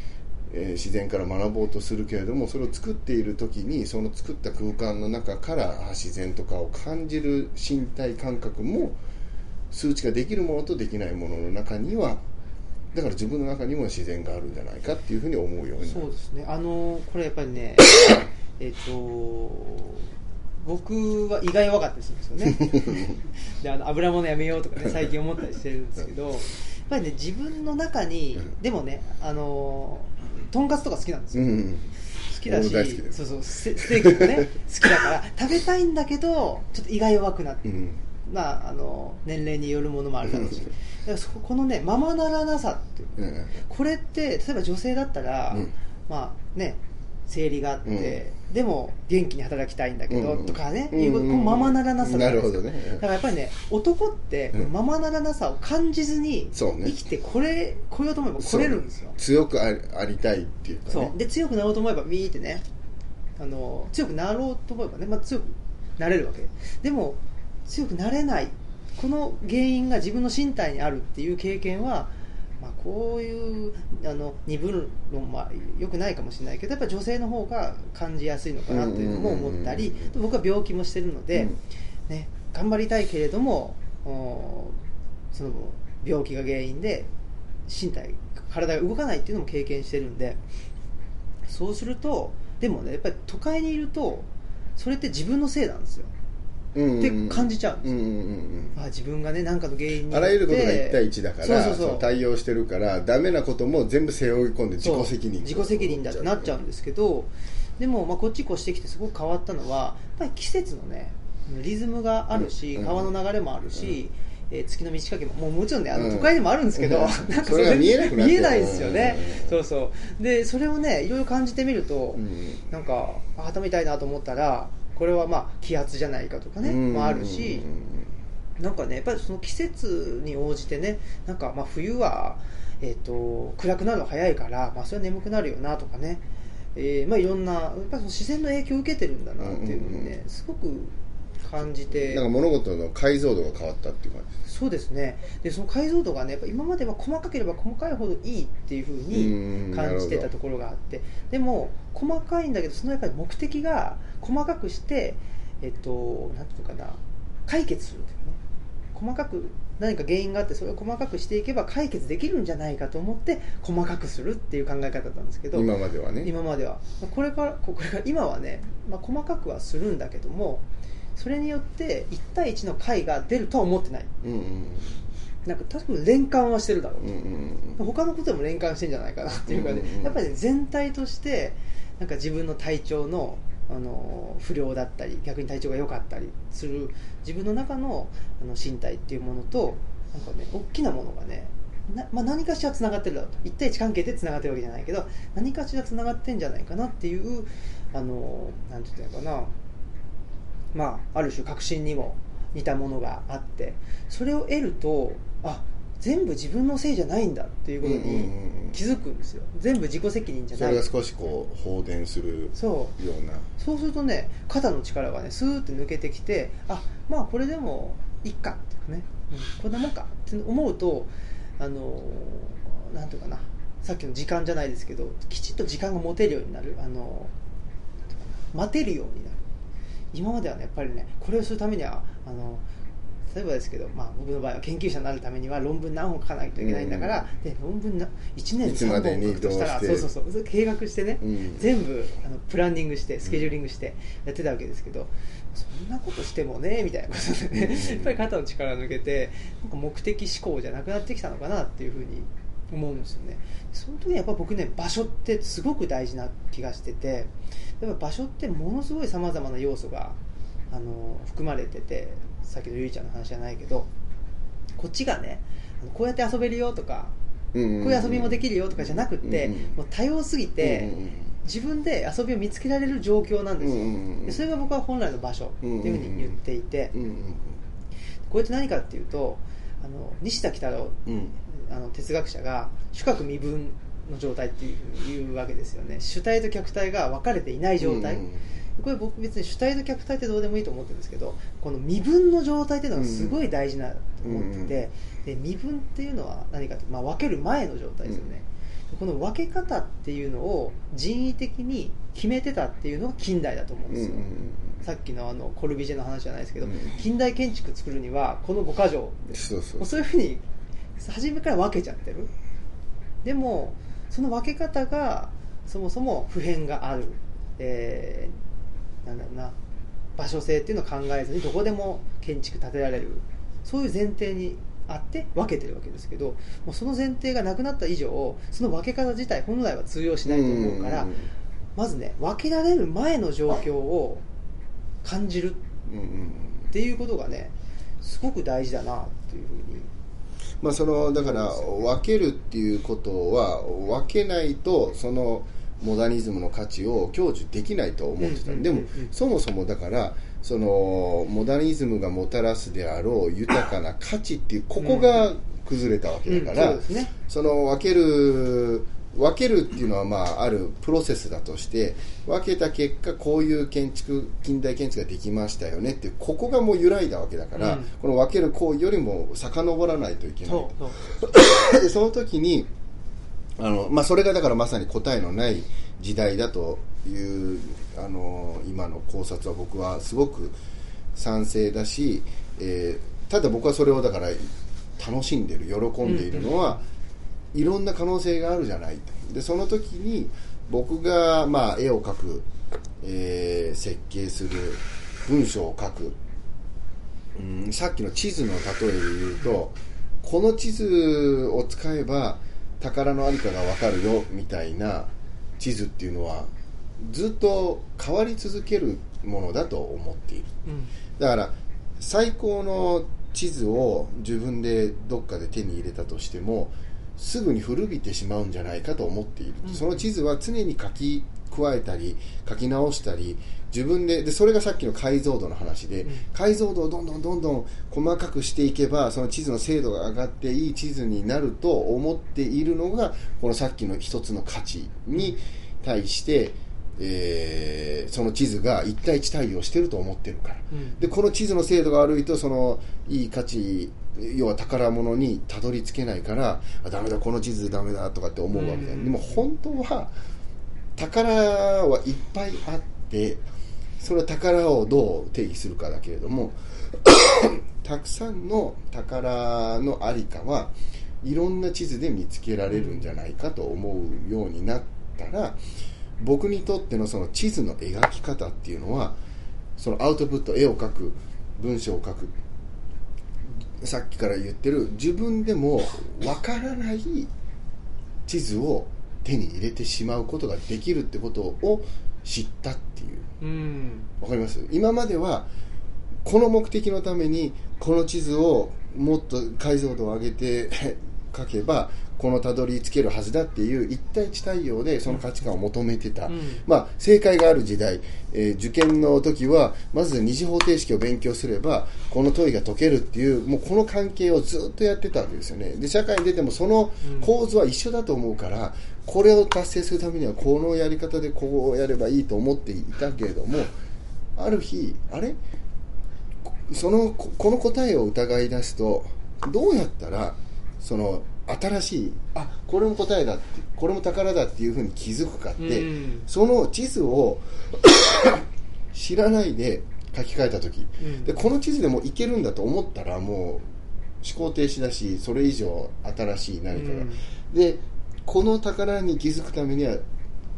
えー自然から学ぼうとするけれどもそれを作っている時にその作った空間の中からあ自然とかを感じる身体感覚も数値ができるものとできないものの中にはだから自分の中にも自然があるんじゃないかっていうふうに思うようにそうですね。あのこれやっぱりね えっと僕は意外分かったりするんですよね。であの油物やめようとかね最近思ったりしてるんですけどやっぱりね自分の中にでもねあのとんかつとか好きなんですよ、うん好きだしそうそうスステーキとかね好きだから食べたいんだけどちょっと胃が弱くなって、うんまああの年齢によるものもあるだろうし。だからそここのねままならなさっていう。うんこれって例えば女性だったら、うん。まあね生理があって、でも元気に働きたいんだけど、うん。とかね、うん。いうこうままならなさなるほどね。だからやっぱりね男ってうん。ままならなさを感じずに生きてこれ来ようと思えば来れるんですよ。強くありありたいっていうかね。そう。で強くなろうと思えばウィーってねあの強くなろうと思えばね、まあ、強くなれるわけ。でも強くなれない。この原因が自分の身体にあるっていう経験は、まあ、こういうあの二分論はよくないかもしれないけどやっぱ女性の方が感じやすいのかなっていうのも思ったり僕は病気もしてるので、うん。ね、頑張りたいけれどもおその病気が原因で身体体が動かないっていうのも経験してるんでそうするとでもねやっぱり都会にいるとそれって自分のせいなんですよ。うんって感じちゃうんですよ。うんうんうんうんあ自分がね何かの原因にあらゆることが1対1だから対応してるからダメなことも全部背負い込んで自己責任自己責任だってなっちゃうんですけどでも、まあ、こっち越してきてすごく変わったのはやっぱり季節のねリズムがあるし、うん川の流れもあるし、えー月の満ち欠けももうもちろんねあのうん都会にもあるんですけど、うん。なんかそれが見えなくな見えないですよね、うんそうそう。でそれをねいろいろ感じてみると、うんなんかあ頭痛いなと思ったらこれはまあ気圧じゃないかとかね、うん。もあるし、なんかねやっぱりその季節に応じてねなんかまあ冬は、えー、と暗くなるの早いから、まあ、それは眠くなるよなとかね、えーまあ、いろんなやっぱりその自然の影響を受けてるんだなっていうのにね、すごく感じて。なんか物事の解像度が変わったっていう感じ。ですそうですね。でその解像度がねやっぱ今までは細かければ細かいほどいいっていうふううんに感じてたところがあって。でも細かいんだけどそのやっぱり目的が細かくしてえっとなんていうのかな解決するというね。細かく何か原因があってそれを細かくしていけば解決できるんじゃないかと思って細かくするっていう考え方だったんですけど。今まではね。今までは。これからこれから今はね、まあ、細かくはするんだけどもそれによって1対1の解が出るとは思ってない。うんうん。なんか多分連関はしてるだろううんうんうん他のことでも連関してんじゃないかなっていうかね、うんうんうん。やっぱり、ね、全体としてなんか自分の体調のあの不良だったり逆に体調が良かったりする自分の中のあの身体っていうものとなんかね大きなものがねな、まあ、何かしらつながってるだろうと。1対1関係でつながってるわけじゃないけど何かしらつながってんじゃないかなっていうあのなんて言ったのかなまあ、ある種確信にも似たものがあってそれを得るとあ全部自分のせいじゃないんだっていうことうんうんうんにうん。気づくんですよ。全部自己責任じゃそない。れが少しこう放電するそう。ような。そうするとね肩の力がねスーッて抜けてきてあまあこれでもいっかっていうかね、うん、こんなもんかって思うとあのーなんていうかな。さっきの時間じゃないですけどきちっと時間が持てるようになる。あのー待てるようになる今まではねやっぱりねこれをするためにはあの例えばですけど、まあ、僕の場合は研究者になるためには論文何本書かないといけないんだから、で論文な1年いつ3本書くとしたらそううそう。そう計画してね、うん。全部あのプランニングしてスケジューリングしてやってたわけですけど、そんなことしてもねみたいなことでね、うん。やっぱり肩の力抜けてなんか目的思考じゃなくなってきたのかなっていうふうに思うんですよね。その時にやっぱ僕ね場所ってすごく大事な気がしててやっぱ場所ってものすごいさまざまな要素があの含まれててさっきのゆいちゃんの話じゃないけどこっちがねこうやって遊べるよとかこうこういう遊びもできるよとかじゃなくって、うんうんもう多様すぎて、うんうん自分で遊びを見つけられる状況なんですよ、うんうんうんでそれが僕は本来の場所っていうふうに言っていて、うんうんこれって何かっていうとあの西田喜太郎あの哲学者が主客未分の状態っていう言うわけですよね。主体と客体が分かれていない状態、うんこれ僕別に主体と客体ってどうでもいいと思ってるんですけどこの身分の状態っていうのがすごい大事なと思ってて、で身分っていうのは何かって、まあ、分ける前の状態ですよね、この分け方っていうのを人為的に決めてたっていうのが近代だと思うんですよ、うんうんさっきのあのコルビジェの話じゃないですけど、うん近代建築作るにはこの5箇条そうそう。もうそういうふうに初めから分けちゃってる。でもその分け方がそもそも普遍がある、えーなんだろうな。場所性っていうのを考えずにどこでも建築建てられる。そういう前提にあって分けてるわけですけどもうその前提がなくなった以上その分け方自体本来は通用しないと思うから、うんまずね分けられる前の状況を感じるっていうことがねすごく大事だなっていうふうにまあ、そのだから分けるっていうことは分けないとそのモダニズムの価値を享受できないと思ってた、でもそもそもだからそのモダニズムがもたらすであろう豊かな価値っていうここが崩れたわけだから、その分ける分けるっていうのは、まあ、あるプロセスだとして分けた結果こういう建築近代建築ができましたよねってここがもう揺らいだわけだから、うん。この分ける行為よりも遡らないといけないそうそう。でその時にあの、まあ、それがだからまさに答えのない時代だというあの今の考察は僕はすごく賛成だし、えーただ僕はそれをだから楽しんでる喜んでいるのは、いろんな可能性があるじゃないと。でその時に僕が、まあ、絵を描く、えー設計する文章を書く。うんさっきの地図の例えで言うとこの地図を使えば宝の在りかが分かるよみたいな地図っていうのはずっと変わり続けるものだと思っている。うん。だから最高の地図を自分でどっかで手に入れたとしてもすぐに古びてしまうんじゃないかと思っている、うん。その地図は常に書き加えたり書き直したり自分ででそれがさっきの解像度の話で、うん。解像度をどんどんどんどん細かくしていけばその地図の精度が上がっていい地図になると思っているのがこのさっきの一つの価値に対して、えーその地図が一対一対応してると思ってるから。うん。でこの地図の精度が悪いとそのいい価値要は宝物にたどり着けないからあダメだこの地図ダメだとかって思うわけだよ、うん。でも本当は宝はいっぱいあってそれは宝をどう定義するかだけれども たくさんの宝のありかはいろんな地図で見つけられるんじゃないかと思うようになったら僕にとってのその地図の描き方っていうのはそのアウトプット絵を描く文章を書くさっきから言ってる自分でもわからない地図を手に入れてしまうことができるってことを知ったっていう。うん。わかります？今まではこの目的のためにこの地図をもっと解像度を上げて書けばこのたどり着けるはずだっていう一対一対応でその価値観を求めてた、うん。まあ、正解がある時代、えー受験の時はまず二次方程式を勉強すればこの問いが解けるっていうもうこの関係をずっとやってたわけですよね。で社会に出てもその構図は一緒だと思うから、これを達成するためにはこのやり方でこうやればいいと思っていたけれどもある日あれ？こそのここの答えを疑い出すとどうやったらその新しいあこれも答えだってこれも宝だっていうふうに気づくかって、うん。その地図を 知らないで書き換えた時、うん。でこの地図でもいけるんだと思ったらもう思考停止だしそれ以上新しい何かが、うん。でこの宝に気づくためには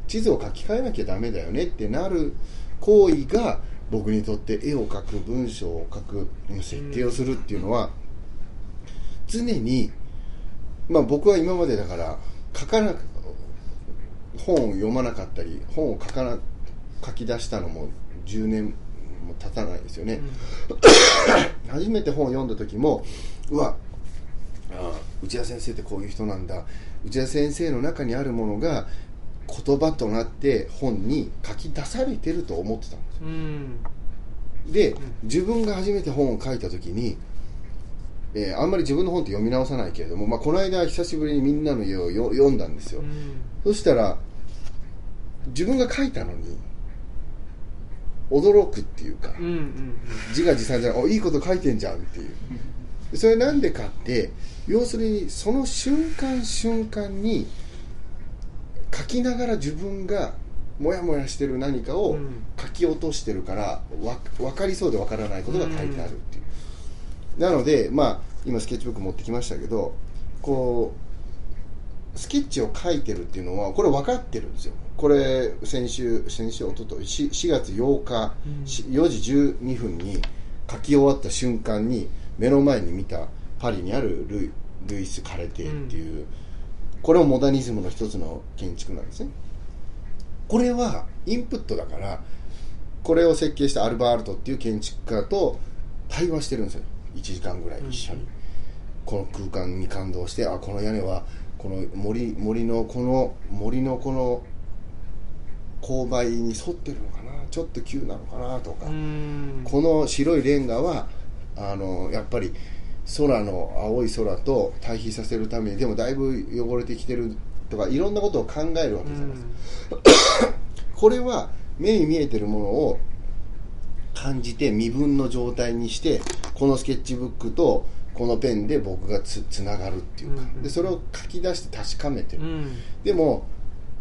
地図を書き換えなきゃダメだよねってなる行為が僕にとって絵を描く文章を書く設計をするっていうのは常に、まあ、僕は今までだから書かな本を読まなかったり本を書かな書き出したのも10年も経たないですよね、初めて本を読んだ時もうわあ内田先生ってこういう人なんだ。内田先生の中にあるものが言葉となって本に書き出されてると思ってたんですうん。で自分が初めて本を書いた時に、えーあんまり自分の本って読み直さないけれども、まあ、この間久しぶりに「みんなの家」をよ読んだんですよ、うん。そしたら自分が書いたのに驚くっていうか、うんうん自画自賛じゃないおいいこと書いてんじゃんっていう。でそれなんでかって要するにその瞬間瞬間に書きながら自分がモヤモヤしてる何かをうん。書き落としてるからわ分かりそうで分からないことが書いてあるっていう、なのでまあ今スケッチブック持ってきましたけどこうスケッチを書いてるっていうのはこれ分かってるんですよ。これ先週先週おととい 4, 4月8日、うん。し4時12分に書き終わった瞬間に目の前に見たパリにあるルイルイス・カレテっていう、これもモダニズムの一つの建築なんですね。これはインプットだからこれを設計したアルバールトっていう建築家と対話してるんですよ1時間ぐらい一緒に、うん。この空間に感動してあこの屋根はこの森森のこの森のこの勾配に沿ってるのかなちょっと急なのかなとか、うん。この白いレンガはあのやっぱり空の青い空と対比させるためにでもだいぶ汚れてきてるとかいろんなことを考えるわけじゃないですか、これは目に見えてるものを感じて身分の状態にしてこのスケッチブックとこのペンで僕がつつながるっていうか、うんでそれを書き出して確かめてる、うん。でも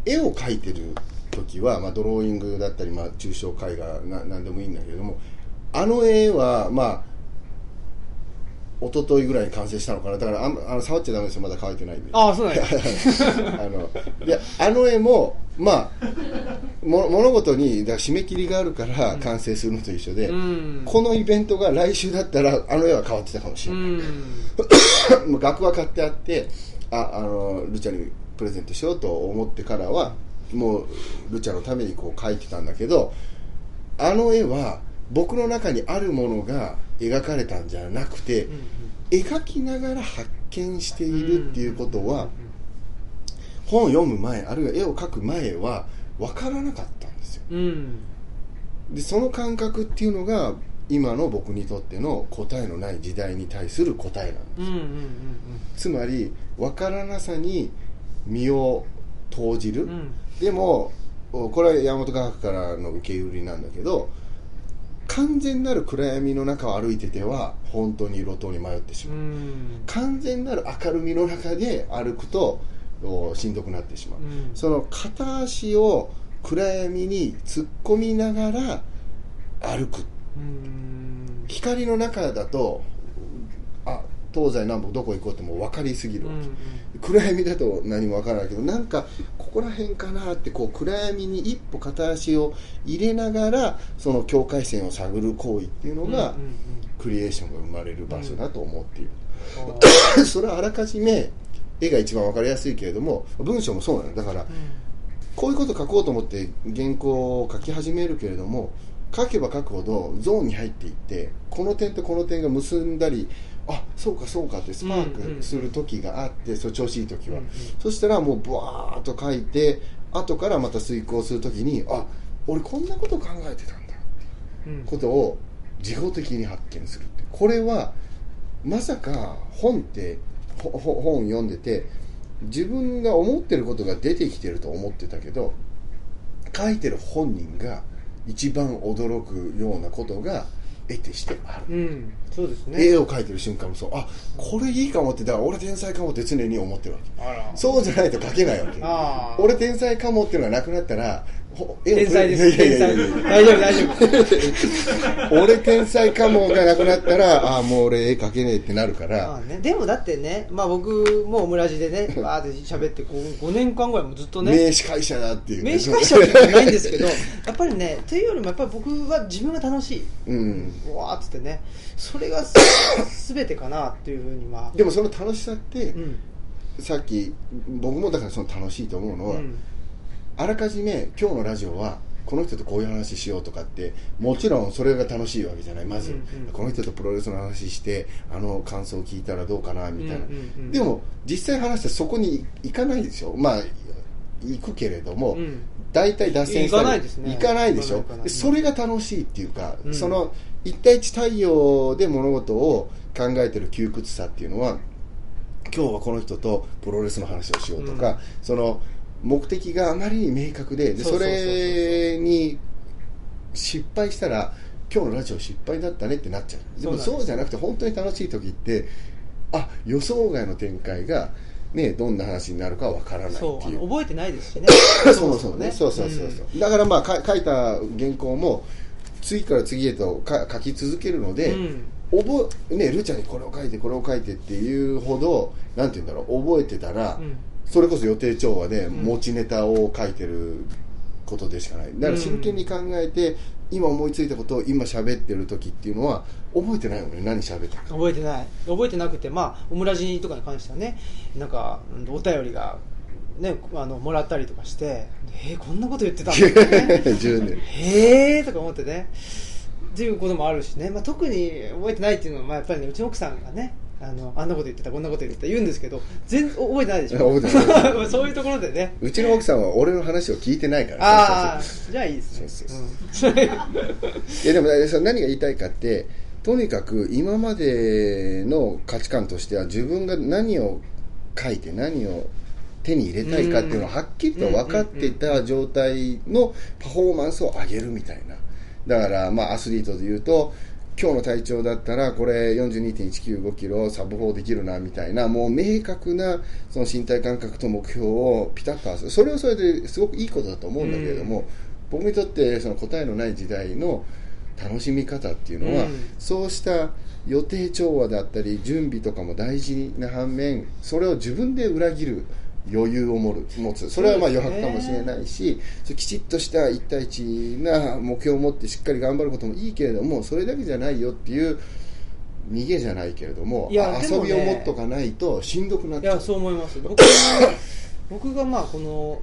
絵を描いてる時は、まあ、ドローイングだったり、まあ、抽象絵画な何でもいいんだけれどもあの絵はまあ一昨日ぐらいに完成したのかな。だからあんあの触っちゃダメですよ。まだ乾いてないんで。ああそうなんや。あのであの絵もまあも物事にだ締め切りがあるから完成するのと一緒で、うん。このイベントが来週だったらあの絵は変わってたかもしれうない、う額は買ってあってああのルチャにプレゼントしようと思ってからはもうルチャのためにこう描いてたんだけどあの絵は僕の中にあるものが描かれたんじゃなくて、描きながら発見しているっていうことは、本を読む前あるいは絵を描く前は分からなかったんですよ。うん。でその感覚っていうのが今の僕にとっての答えのない時代に対する答えなんです。うんうんうんつまり分からなさに身を投じる、うんうん。でもおこれは山本科学からの受け売りなんだけど完全なる暗闇の中を歩いてては本当に路頭に迷ってしうまう、ん。完全なる明るみの中で歩くとおしんどくなってしまう、うん。その片足を暗闇に突っ込みながら歩く。うん。光の中だとあ東西南北どこ行こうってもう分かりすぎるわけ、うん暗闇だと何も分からないけどなんかここら辺かなってこう暗闇に一歩片足を入れながらその境界線を探る行為っていうのが、うんうんクリエーションが生まれる場所だと思っている、うん。それはあらかじめ絵が一番分かりやすいけれども文章もそうなのだからこういうこと書こうと思って原稿を書き始めるけれども書けば書くほどゾーンに入っていってこの点とこの点が結んだりあそうかそうかってスパークする時があって、そう調子いい時は、うんうん。そしたらもうブワーッと書いて後からまた遂行する時にあ俺こんなこと考えてたんだっていううん。ことを自動的に発見するってこれはまさか本って本読んでて自分が思ってることが出てきてると思ってたけど書いてる本人が一番驚くようなことが得てしてある、うん。そうですね。絵を描いてる瞬間もそう。あこれいいかもってだから俺天才かもって常に思ってるわけ。あら。そうじゃないと描けないわけ。俺天才かもっていうのがなくなったら天才です。天才。大丈夫大丈夫。俺天才かもがなくなったらああもう俺絵描けねえってなるから。まあね、でもだってね、まあ、僕もオムラジでね バーって喋ってこう5年間ぐらいもずっとね名司会者だっていうね。名刺会社じゃないんですけど やっぱりねというよりもやっぱり僕は自分が楽しい。うん。うわーっつってねそれが すべてかなっていうふうにはでもその楽しさって、うん。さっき僕もだからその楽しいと思うのは、うんあらかじめ今日のラジオはこの人とこういう話しようとかってもちろんそれが楽しいわけじゃない。まず、うんうんこの人とプロレスの話してあの感想を聞いたらどうかなみたいな、うんうんうんでも実際話してそこに行かないでしょ。まあ行くけれども、うん。大体脱線したり行かないですね。行かないでしょ。それが楽しいっていうか、うん。その一対一対応で物事を考えてる窮屈さっていうのは今日はこの人とプロレスの話をしようとか、うん。その目的があまりに明確ででそれに失敗したら今日のラジオ失敗だったねってなっちゃう。でもそうじゃなくて本当に楽しい時ってあ予想外の展開が、ね、どんな話になるかわからないっていう。の覚えてないですしね。そうそうね。そうそうそうそう、だからまあか書いた原稿も次から次へとか書き続けるので、うん。覚えねルチャにこれを書いてこれを書いてっていうほどなんて言うんだろう覚えてたら、うんそれこそ予定調和でん。持ちネタを書いてることでしかない。だから真剣に考えて、今思いついたことを今喋ってる時っていうのは覚えてないよね。何喋ったか。覚えてない。覚えてなくてまあオムラジとかに関してはねなんかうんお便りがねあのもらったりとかしてえー、こんなこと言ってたんだね10年へえとか思ってね。っていうこともあるしね、まあ、特に覚えてないっていうのは、まあ、やっぱりねうちの奥さんがねあのあんなこと言ってたこんなこと言ってた言うんですけど全然覚えてないでしょ。覚えてない。ま あそういうところでね。うちの奥さんは俺の話を聞いてないからああじゃあいいですね。そううん。いやでも何が言いたいかってとにかく今までの価値観としては自分が何を書いて何を手に入れたいかっていうのをはっきりと分かっていた状態のパフォーマンスを上げるみたいな。だからまあアスリートでいうと今日の体調だったらこれ42.195キロサブ4できるなみたいなもう明確なその身体感覚と目標をピタッと合わせる。それはそれですごくいいことだと思うんだけれども、僕にとってその答えのない時代の楽しみ方っていうのは、うん。そうした予定調和だったり準備とかも大事な反面それを自分で裏切る余裕を持る持つ。それはまあ余白かもしれないし、それきちっとした1対1な目標を持ってしっかり頑張ることもいいけれどもそれだけじゃないよっていう逃げじゃないけれどもね。遊びを持っとかないとしんどくなっちゃう。いやそう思います。僕僕がまあこの、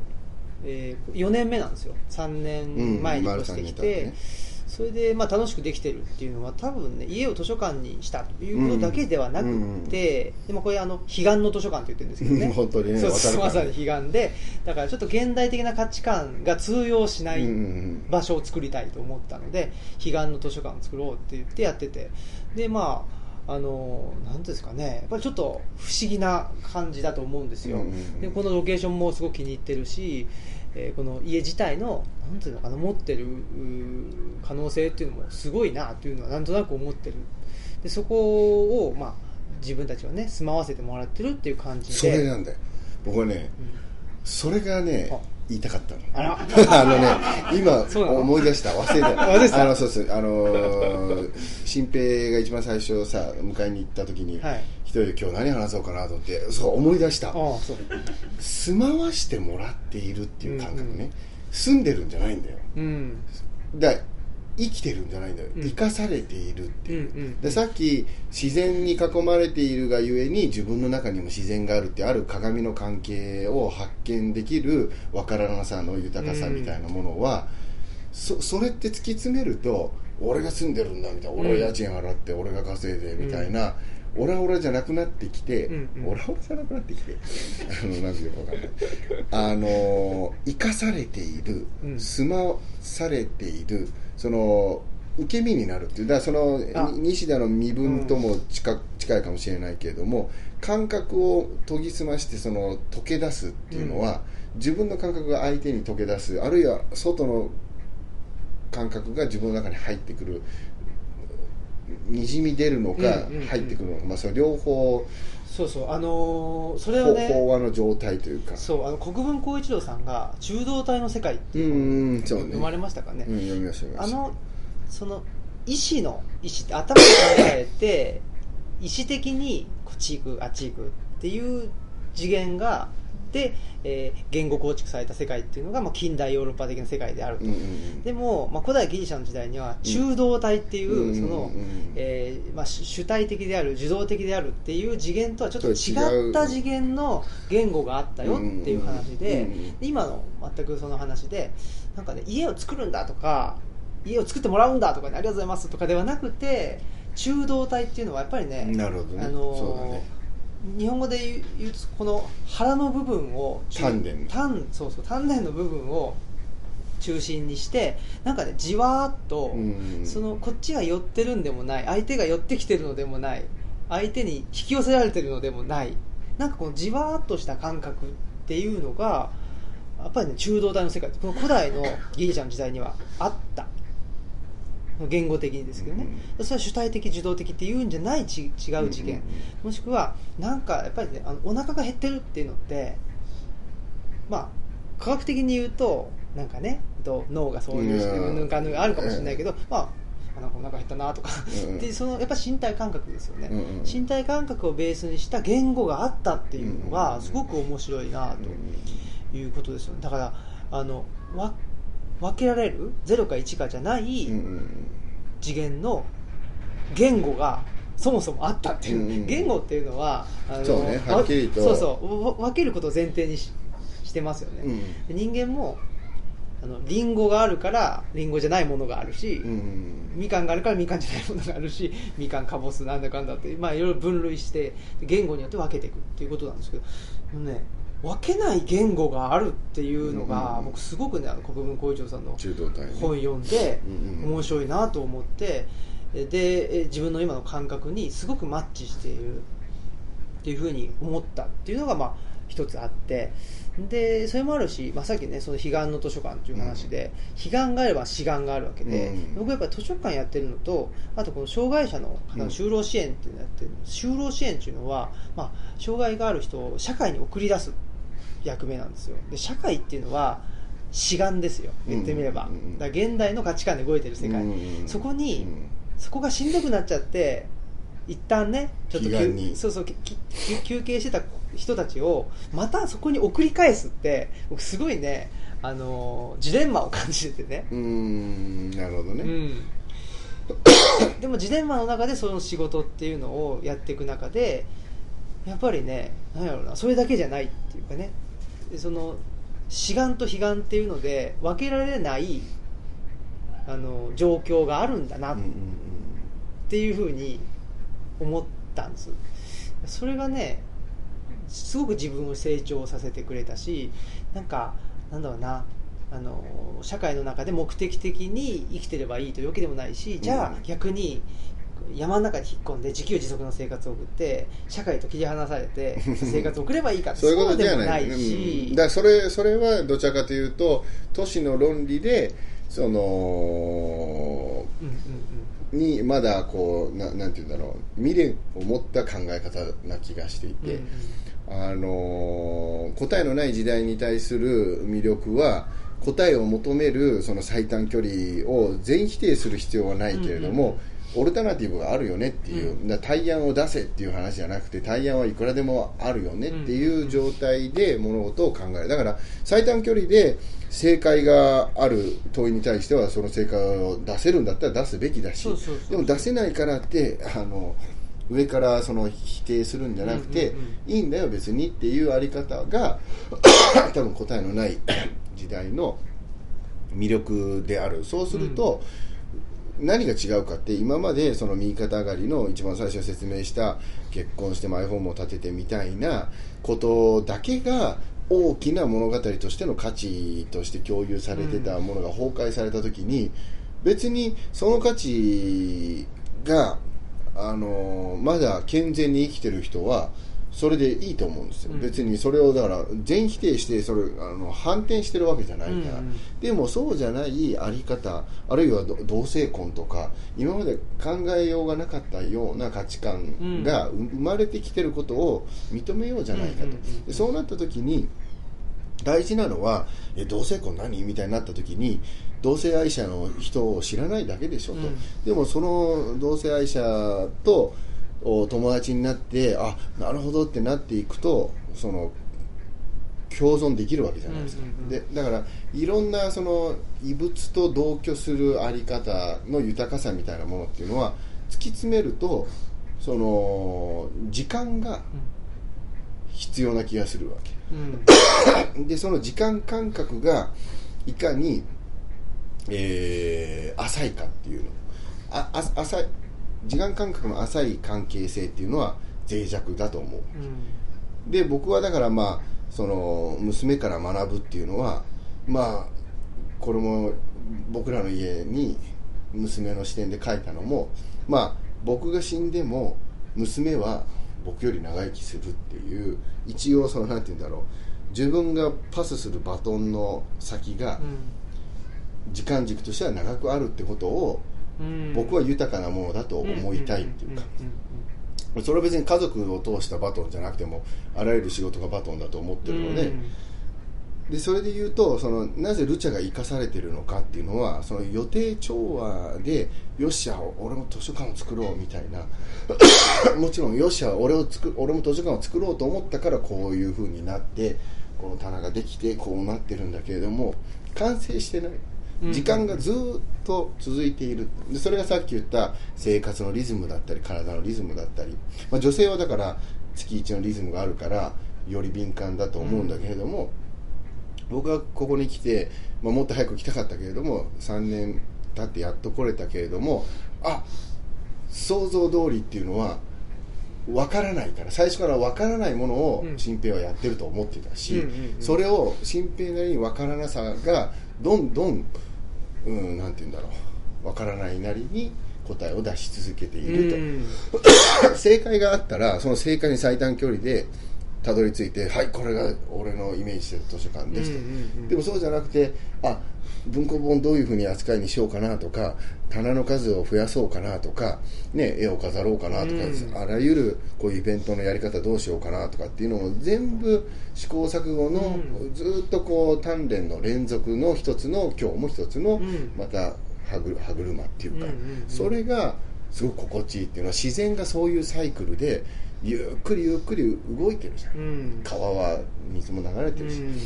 えー、4年目なんですよ。3年前に越してきて、うんそれでまあ楽しくできてるっていうのは多分ね家を図書館にしたということだけではなくて、でもこれあの彼岸の図書館って言ってるんですけどね。本当にねそうまさに彼岸でだからちょっと現代的な価値観が通用しないうんうん場所を作りたいと思ったので彼岸の図書館を作ろうって言ってやってて。でまああのなんですかね。やっぱりちょっと不思議な感じだと思うんですよ、うんうんうん。でこのロケーションもすごく気に入ってるし、えーこの家自体のなんていうのかな持ってる可能性っていうのもすごいなというのはなんとなく思ってる。でそこを、まあ、自分たちはね住まわせてもらってるっていう感じで。それなんだよ。僕はね、それがねあ。言いたかったの。あのね今思い出した。忘れた。忘れてた？あのそうそう。あのー新平が一番最初さ迎えに行った時に、はい一人で今日何話そうかなと思ってそう思い出した。ああそう。住まわしてもらっているっていう感覚ね、うんうん。住んでるんじゃないんだよ。うん。だ生きてるんじゃないんだよ、うん。生かされているっていう、うんうんでさっき自然に囲まれているがゆえに自分の中にも自然があるってある鏡の関係を発見できる分からなさの豊かさみたいなものは、そそれって突き詰めると俺が住んでるんだみたいな。俺は家賃払って俺が稼いでみたいな、オラオラじゃなくなってきて、うんうん。オラオラじゃなくなってきて あのなんていうかんない。あの生かされている、うん。住まされているその受け身になるっていうだからその西田の身分とも近,、近いかもしれないけれども感覚を研ぎ澄ましてその溶け出すっていうのは、自分の感覚が相手に溶け出すあるいは外の感覚が自分の中に入ってくるにじみ出るのか入ってくるのか、まあ、その両方そうそう。あのーそれほをね飽和の状態というか。そう。あの国分光一郎さんが「中道体の世界」ってう読まれましたかね、うん、読みました読みました。あのその意思の意思頭で考えて 意思的にこっち行くあっち行くっていう次元がで、えー言語構築された世界っていうのが、まあ、近代ヨーロッパ的な世界であると、うんうんうん。でも、まあ、古代ギリシャの時代には中道体っていう、うんその、えーまあ、主主体的である受動的であるっていう次元とはちょっと違った次元の言語があったよっていう話で、うんうんうん。今の全くその話でなんかね家を作るんだとか家を作ってもらうんだとか、ね、ありがとうございますとかではなくて中道体っていうのはやっぱりねなるほどね。あのーそうだね日本語で言うとこの腹の部分を中丹田。丹そうそう丹田の部分を中心にしてなんかねじわーっと、うん。そのこっちが寄ってるんでもない相手が寄ってきてるのでもない相手に引き寄せられてるのでもないなんかこのじわーっとした感覚っていうのがやっぱりね中道体の世界この古代のギリシャの時代にはあった言語的にですけどね、それは主体的受動的っていうんじゃないち違う次元、うんうんうん。もしくはなんかやっぱりねあのお腹が減ってるっていうのってまあ科学的に言うとなんかねと脳がそういうしてうんうんぬんかんぬんがあるかもしれないけど、まああなんかお腹減ったなとか、うんうん。でそのやっぱ身体感覚ですよね、うんうん身体感覚をベースにした言語があったっていうのうんうんがすごく面白いなということですよね。だからあのわ分けられる？0か1かじゃない次元の言語がそもそもあったっていう、うんうん言語っていうのはあのそうねはっきりと。わそうそう。わ分けることを前提にししてますよね、うん。で人間もあのリンゴがあるからリンゴじゃないものがあるし、うんうんみかんがあるからみかんじゃないものがあるしみかんかぼすなんだかんだって、まあ、いろいろ分類して言語によって分けていくっていうことなんですけど。ね分けない言語があるっていうのが、うん僕すごくねあの国分光一郎さんの本読んでうんうん面白いなと思ってでえ自分の今の感覚にすごくマッチしているっていうふうに思ったっていうのがまあ一つあって。でそれもあるし、まあ、さっきねその彼岸の図書館という話で、彼岸があれば志願があるわけで、うん僕はやっぱり図書館やってるのとあとこの障害者の方の就労支援っていうのをやってる就労支援っていうのは、まあ、障害がある人を社会に送り出す役目なんですよ。で社会っていうのは志願ですよ。言ってみれば、うん。だ現代の価値観で動いてる世界、うん。うん。そこに、うん。そこがしんどくなっちゃって一旦ねちょっとそうそう休休憩してた人たちをまたそこに送り返すって僕すごいねあのジレンマを感じててね、うーん。なるほどね、うん、でもジレンマの中でその仕事っていうのをやっていく中でやっぱりねなんやろうなそれだけじゃないっていうかね。でその志願と悲願っていうので分けられないあの状況があるんだなっていうふうに思ったんです。それがねすごく自分を成長させてくれたしなんかなんだろうなあの社会の中で目的的に生きてればいいというわけでもないしじゃあうん。逆に山の中に引っ込んで自給自足の生活を送って社会と切り離されて 生活を送ればいいかってそういうことじゃでもないないうん。しだそれそれはどちらかというと都市の論理でそのうんうんにまだこうななんて言うんだろう未練を持った考え方な気がしていて、うんうん。あのー答えのない時代に対する魅力は答えを求めるその最短距離を全否定する必要はないけれども、オルタナティブがあるよねっていう、うだから対案を出せっていう話じゃなくて対案はいくらでもあるよねっていう状態で物事を考える。だから最短距離で正解がある問いに対してはその正解を出せるんだったら出すべきだしでも出せないからってあの上からその否定するんじゃなくて、うんうんうん。いいんだよ別にっていうあり方が 多分答えのない時代の魅力である。そうすると、何が違うかって今までその右肩上がりの一番最初に説明した結婚してマイホームを建ててみたいなことだけが大きな物語としての価値として共有されてたものが崩壊された時に別にその価値があのまだ健全に生きてる人はそれでいいと思うんですよ、うん。別にそれをだから全否定してそれあの反転してるわけじゃないから、うんうん。でもそうじゃないあり方あるいはど同性婚とか今まで考えようがなかったような価値観がう生まれてきてることを認めようじゃないかと、でそうなった時に大事なのはえ同性婚何みたいになった時に同性愛者の人を知らないだけでしょと、うん。でもその同性愛者とお友達になってあなるほどってなっていくとその共存できるわけじゃないですか、でだからいろんなその異物と同居するあり方の豊かさみたいなものっていうのは突き詰めるとその時間が必要な気がするわけ。うん。でその時間感覚がいかに、えー浅いかっていうの。ああ浅い時間感覚の浅い関係性っていうのは脆弱だと思う。うん。で僕はだからまあその娘から学ぶっていうのはまあこれも僕らの家に娘の視点で書いたのもまあ僕が死んでも娘は僕より長生きするっていう一応そのなんて言うんだろう。自分がパスするバトンの先が時間軸としては長くあるってことをうん僕は豊かなものだと思いたいっていうか。それは別に家族を通したバトンじゃなくてもあらゆる仕事がバトンだと思ってるので,、でそれで言うとそのなぜルチャが生かされてるのかっていうのはその予定調和でよっしゃ俺も図書館を作ろうみたいな もちろんよっしゃ俺を作俺も図書館を作ろうと思ったからこういう風になってこの棚ができてこうなってるんだけれども完成してない。うん時間がずーっと続いている。でそれがさっき言った生活のリズムだったり体のリズムだったり、まあ、女性はだから月1のリズムがあるからより敏感だと思うんだけれども、僕はここに来て、まあ、もっと早く来たかったけれども3年経ってやっと来れたけれどもあ想像通りっていうのは分からないから最初から分からないものをうん。新平はやってると思ってたし、うんうんうん。それを新平なりに分からなさがどんどん、うん、なんて言うんだろう分からないなりに答えを出し続けていると。うん 正解があったらその正解に最短距離でたどり着いてはいこれが俺のイメージしてる図書館ですと、うんうんうん。でもそうじゃなくてあ文庫本どういうふうに扱いにしようかなとか棚の数を増やそうかなとか、ね、絵を飾ろうかなとか、うん。あらゆるこういうイベントのやり方どうしようかなとかっていうのも全部試行錯誤の、うん。ずっとこう鍛錬の連続の一つの今日も一つの、うん。また歯車っていうか、うんうんうん。それがすごく心地いいっていうのは自然がそういうサイクルでゆっくりゆっくり動いてるじゃん、うん。川は水も流れてるし、うん。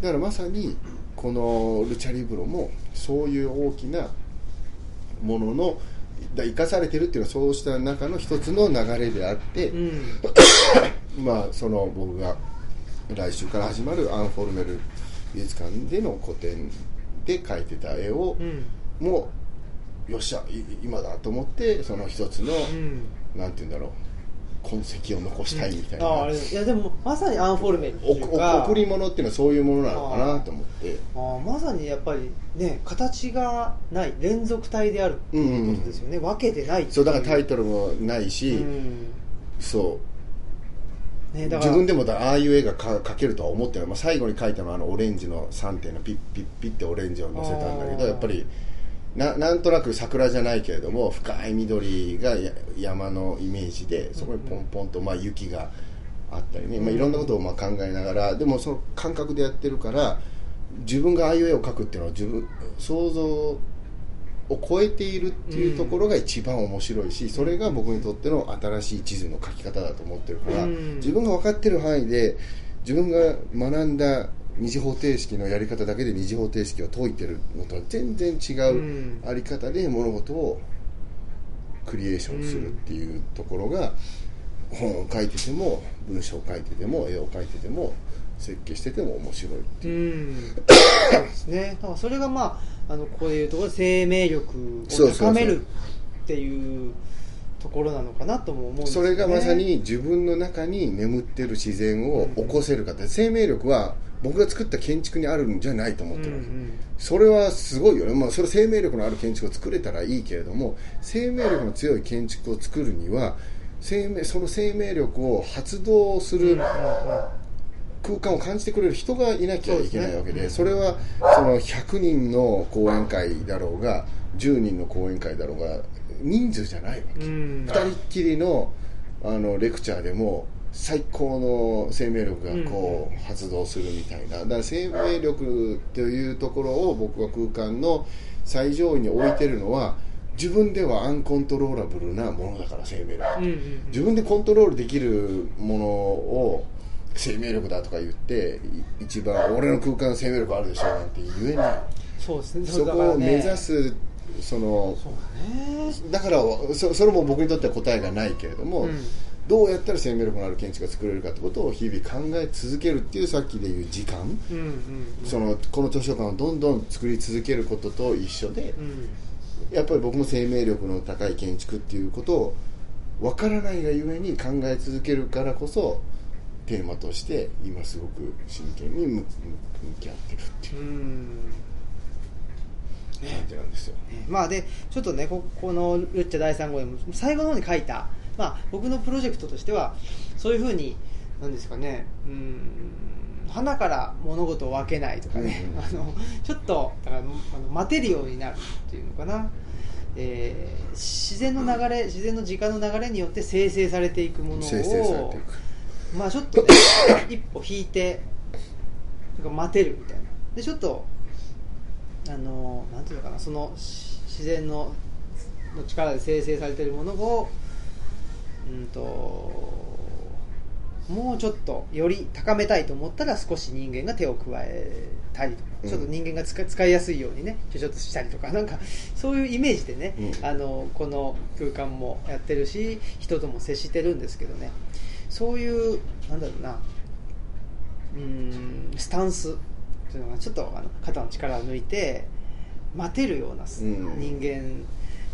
だからまさにこのルチャリブロもそういう大きなもののだ生かされてるっていうのはそうした中の一つの流れであって、うん。まあその僕が来週から始まるアンフォルメル美術館での個展で描いてた絵を、うん。もうよっしゃい今だと思ってその一つの、うん。なんて言うんだろう痕跡を残したいみたいな、ああれいやでもまさにアンフォルメルっておいうか。贈り物っていうのはそういうものなのかなと思って。あーまさにやっぱりね形がない連続体であるっていうことですよね、分けてないっていそうだからタイトルもないし、うん。そう。ね、自分でもだああいう絵がか描けるとは思ってない、まあ、最後に描いたのはあのオレンジの3点のピッピッピッってオレンジを乗せたんだけどやっぱりななんとなく桜じゃないけれども深い緑がや山のイメージでそこにポンポンとまあ雪があったりね、まあ、いろんなことをまあ考えながらでもその感覚でやってるから自分がああいう絵を描くっていうのは自分想像を超えているっていうところが一番面白いし、それが僕にとっての新しい地図の描き方だと思ってるから、うん。自分が分かってる範囲で自分が学んだ二次方程式のやり方だけで二次方程式を解いてるのとは全然違ううん。あり方で物事をクリエーションするっていうところが本を書いてても文章を書いてても絵を描いてても設計してても面白いってういう。ん。そうですね。だからそれがまああのここでいうところで生命力を高めるっていうところなのかなとも思うんですね。れがまさに自分の中に眠ってる自然を起こせるかって、生命力は僕が作った建築にあるんじゃないと思ってるわけ、うんうん。それはすごいよね、まあ、それ生命力のある建築を作れたらいいけれども生命力の強い建築を作るには生命その生命力を発動する空間を感じてくれる人がいなきゃいけないわけでそれはその100人の講演会だろうが10人の講演会だろうが人数じゃないわけ、うん。二人っきりのあのレクチャーでも最高の生命力がこう発動するみたいな。だから生命力というところを僕は空間の最上位に置いてるのは自分ではアンコントローラブルなものだから生命力。うんうん自分でコントロールできるものを生命力だとか言ってい一番俺の空間生命力あるでしょなんて言えない。そうですね。そこを目指すそのね。だからそそれも僕にとっては答えがないけれども、うんどうやったら生命力のある建築が作れるかってことを日々考え続けるっていうさっきで言う時間、うんうんそのこの図書館をどんどん作り続けることと一緒でう、んやっぱり僕も生命力の高い建築っていうことを分からないがゆえに考え続けるからこそテーマとして今すごく真剣に向向き合ってるっていう。うん。感じなんですよ。まあでちょっとねここのルッチャ第3号でも最後の方に書いた、まあ、僕のプロジェクトとしてはそういうふうになんですかねうん花から物事を分けないとかね、うんうん。あのちょっとだからあのマテリオになるっていうのかな、えー自然の流れ自然の時間の流れによって生成されていくものをまあちょっとね 一歩引いて待てるみたいな。でちょっとあのなんていうのかなそのし自然のの力で生成されているものをうんともうちょっとより高めたいと思ったら少し人間が手を加えたりとか、うん。ちょっと人間が使使いやすいようにねちょっとしたりとかなんかそういうイメージでね、うん。あのこの空間もやってるし人とも接してるんですけどね。そういうなんだろうなうーんスタンスっていうのがちょっとあの肩の力を抜いて待てるような人間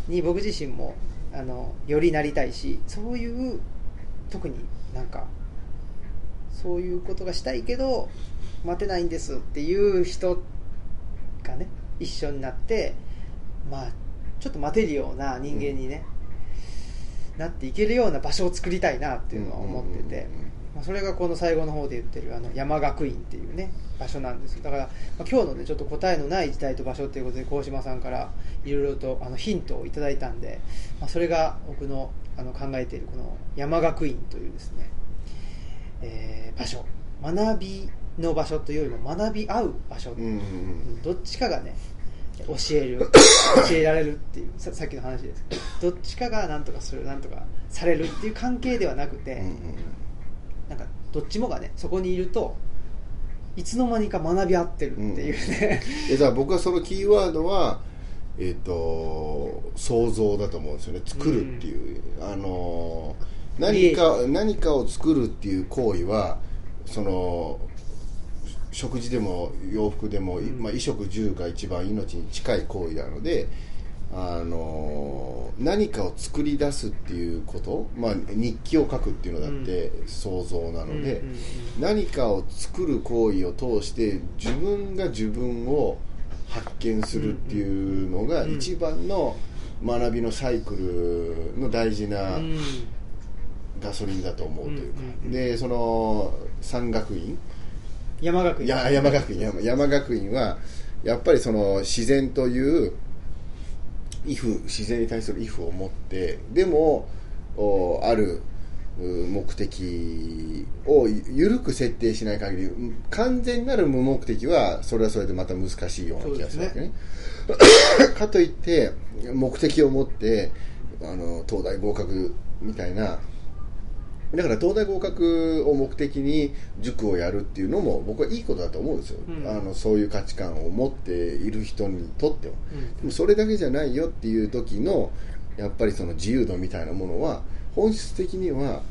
に僕自身もあのよりなりたいしそういう特になんかそういうことがしたいけど待てないんですっていう人がね一緒になってまあちょっと待てるような人間にね、なっていけるような場所を作りたいなっていうのは思ってて、まあ、それがこの最後の方で言ってるあの山学院っていうね場所なんですだから、まあ、今日のねちょっと答えのない時代と場所っていうことで鴻島さんからいろいろとあのヒントをいただいたんで、まあ、それが僕のあの考えているこの山学院というですね、えー場所。学びの場所というよりも学び合う場所、うんうんどっちかがね教える 教えられるっていうささっきの話ですけどどっちかが何とかする何とかされるっていう関係ではなくて、うんうんなんかどっちもがねそこにいるといつの間にか学び合ってるっていうね、えだから僕はそのキーワードは、えっと想像だと思うんですよね。作るっていう、あの何か何かを作るっていう行為はその食事でも洋服でも、いまあ、衣食住が一番命に近い行為なのであの何かを作り出すっていうこと、まあ、日記を書くっていうのだって想像なので、何かを作る行為を通して自分が自分を発見するっていうのがうん。一番の学びのサイクルの大事なうん。ガソリンだと思うというか、でその山学院？山学院。山学院。山山学院はやっぱりその自然という威風自然に対する威風を持ってでもおあるう目的を緩く設定しない限りうん完全なる無目的はそれはそれでまた難しいような気がするわけね。かといって目的を持ってあの東大合格みたいなだから東大合格を目的に塾をやるっていうのも僕はいいことだと思うんですよ、うん。あのそういう価値観を持っている人にとっては、うん。でもそれだけじゃないよっていう時のやっぱりその自由度みたいなものは本質的には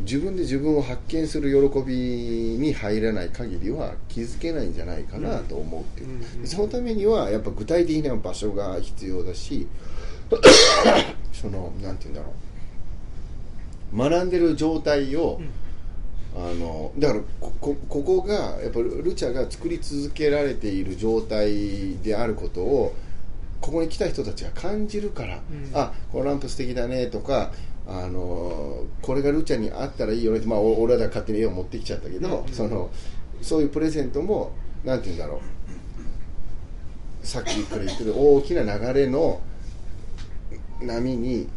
自分で自分を発見する喜びに入らない限りは気づけないんじゃないかなと思うっていう、うん。うん。そのためにはやっぱ具体的な場所が必要だし そのなんて言うんだろう学んでる状態を、あのだからここここがやっぱルチャが作り続けられている状態であることをここに来た人たちが感じるから、うん。あこのランプ素敵だねとかあのこれがルチャにあったらいいよねって、まあ、お俺らが勝手に絵を持ってきちゃったけど、うん。そのそういうプレゼントもなんて言うんだろう。さっきから言ってる大きな流れの波に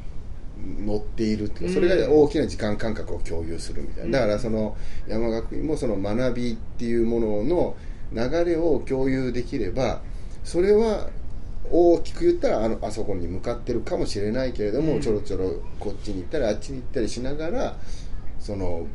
乗っているっていうかそれが大きな時間感覚を共有するみたいな、だからその山学院もその学びっていうものの流れを共有できればそれは大きく言ったらあのあそこに向かってるかもしれないけれども、うん。ちょろちょろこっちに行ったりあっちに行ったりしながらその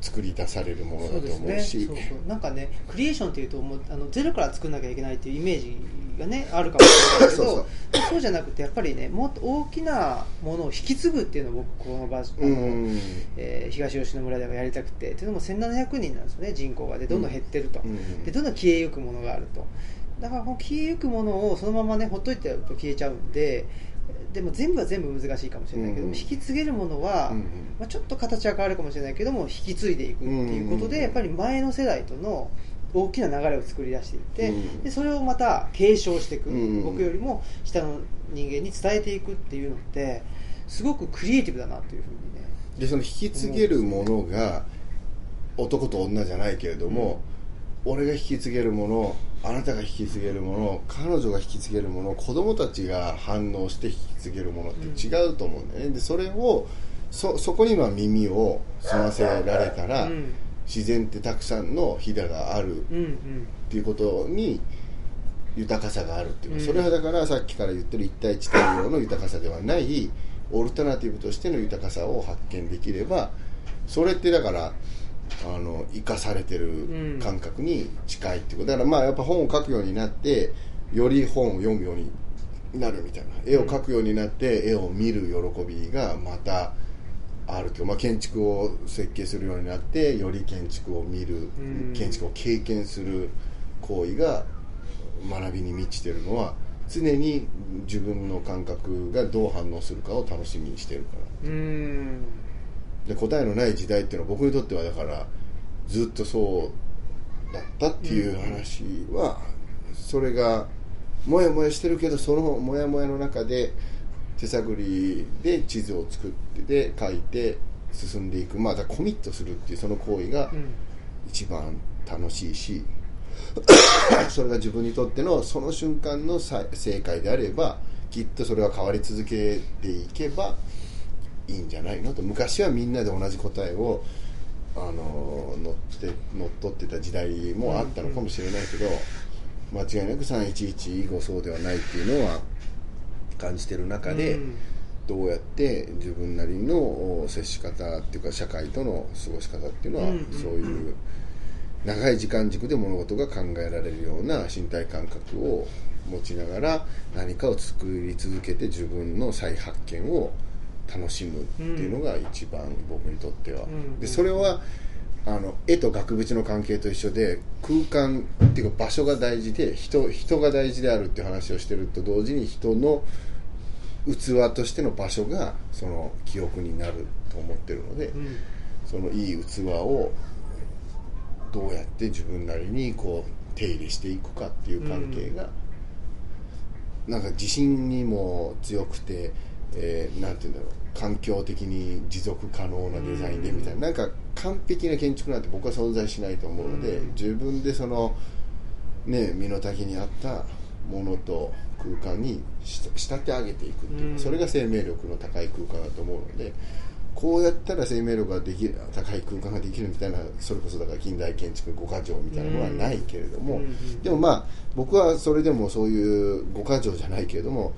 作り出されるものだと思うし。そうそうなんかねクリエーションっていうともうあのゼロから作んなきゃいけないっていうイメージがねあるかもしれないけど そうじゃなくてやっぱりねもっと大きなものを引き継ぐっていうのを僕この場所うん。えー東吉野村ではやりたくてっていうのも1700人なんですよね人口が。でどんどん減ってると、うん。でどんどん消えゆくものがあると。だからこの消えゆくものをそのままねほっといてやると消えちゃうんででも全部は全部難しいかもしれないけど、うん引き継げるものは、うんまあ、ちょっと形は変わるかもしれないけども引き継いでいくっていうことで、うんやっぱり前の世代との大きな流れを作り出していって、うんでそれをまた継承していく、うん僕よりも下の人間に伝えていくっていうのってすごくクリエイティブだなというふうにね。でその引き継げるものが男と女じゃないけれども、俺が引き継げるものあなたが引き継げるもの彼女が引き継げるもの子供たちが反応して引き継げるものって違うと思うんだよね、でそれをそそこには耳を澄ませられたら、うん。自然ってたくさんのひだがあるっていうことに豊かさがあるっていうか、うん。それはだからさっきから言ってる一対一対応の豊かさではないオルタナティブとしての豊かさを発見できればそれってだからあの生かされてる感覚に近いってこと、だからまあやっぱ本を書くようになってより本を読むようになるみたいな。絵を描くようになって絵を見る喜びがまたあると。いう、まあ、建築を設計するようになってより建築を見る、建築を経験する行為が学びに満ちてるのは常に自分の感覚がどう反応するかを楽しみにしてるからで答えのない時代っていうのは僕にとってはだからずっとそうだったっていう話は、それがもやもやしてるけどそのもやもやの中で手探りで地図を作ってで書いて進んでいく。まあだコミットするっていうその行為が一番楽しいし、それが自分にとってのその瞬間の正解であればきっとそれは変わり続けていけばいいんじゃないのと昔はみんなで同じ答えをあの乗って乗っ取ってた時代もあったのかもしれないけど、間違いなく311以後そうではないっていうのは感じてる中で、どうやって自分なりの接し方っていうか社会との過ごし方っていうのは、そういう長い時間軸で物事が考えられるような身体感覚を持ちながら何かを作り続けて自分の再発見を楽しむっていうのが一番僕にとっては、でそれはあの絵と額縁の関係と一緒で空間っていうか場所が大事で人人が大事であるっていう話をしてると同時に人の器としての場所がその記憶になると思ってるので、うん、そのいい器をどうやって自分なりにこう手入れしていくかっていう関係が、うん、なんか自信にも強くて、えー、なんて言うんだろう環境的に持続可能なデザインでみたいな、うん、なんか完璧な建築なんて僕は存在しないと思うので、自分でそのね身の丈に合ったものと空間に仕立て上げていくっていう、それが生命力の高い空間だと思うのでこうやったら生命力ができる高い空間ができるみたいなそれこそだから近代建築5か条みたいなものはないけれども、でもまあ僕はそれでもそういう5か条じゃないけれども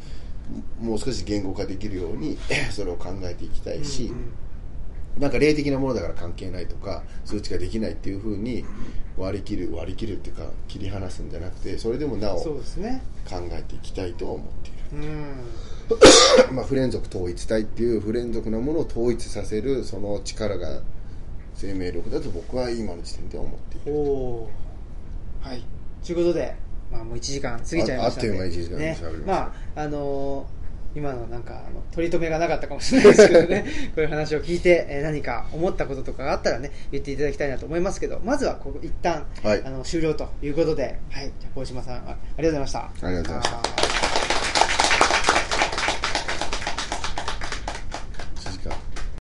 もう少し言語化できるように それを考えていきたいし、なんか霊的なものだから関係ないとか数値ができないっていうふうに割り切る割り切るっていうか切り離すんじゃなくてそれでもなお考えていきたいとは思っている、まあ、不連続統一体っていう不連続なものを統一させるその力が生命力だと僕は今の時点では思っている。おはい。ということで、まあ、もう1時間過ぎちゃいましたあっという間に1時間ね、まああのー今のなんかあの取り留めがなかったかもしれないですけどね。こういう話を聞いて、えー、何か思ったこととかがあったらね言っていただきたいなと思いますけどまずはここ一旦、はい、あの終了ということで、はい、じゃ小島さんありがとうございました。ありがとうございました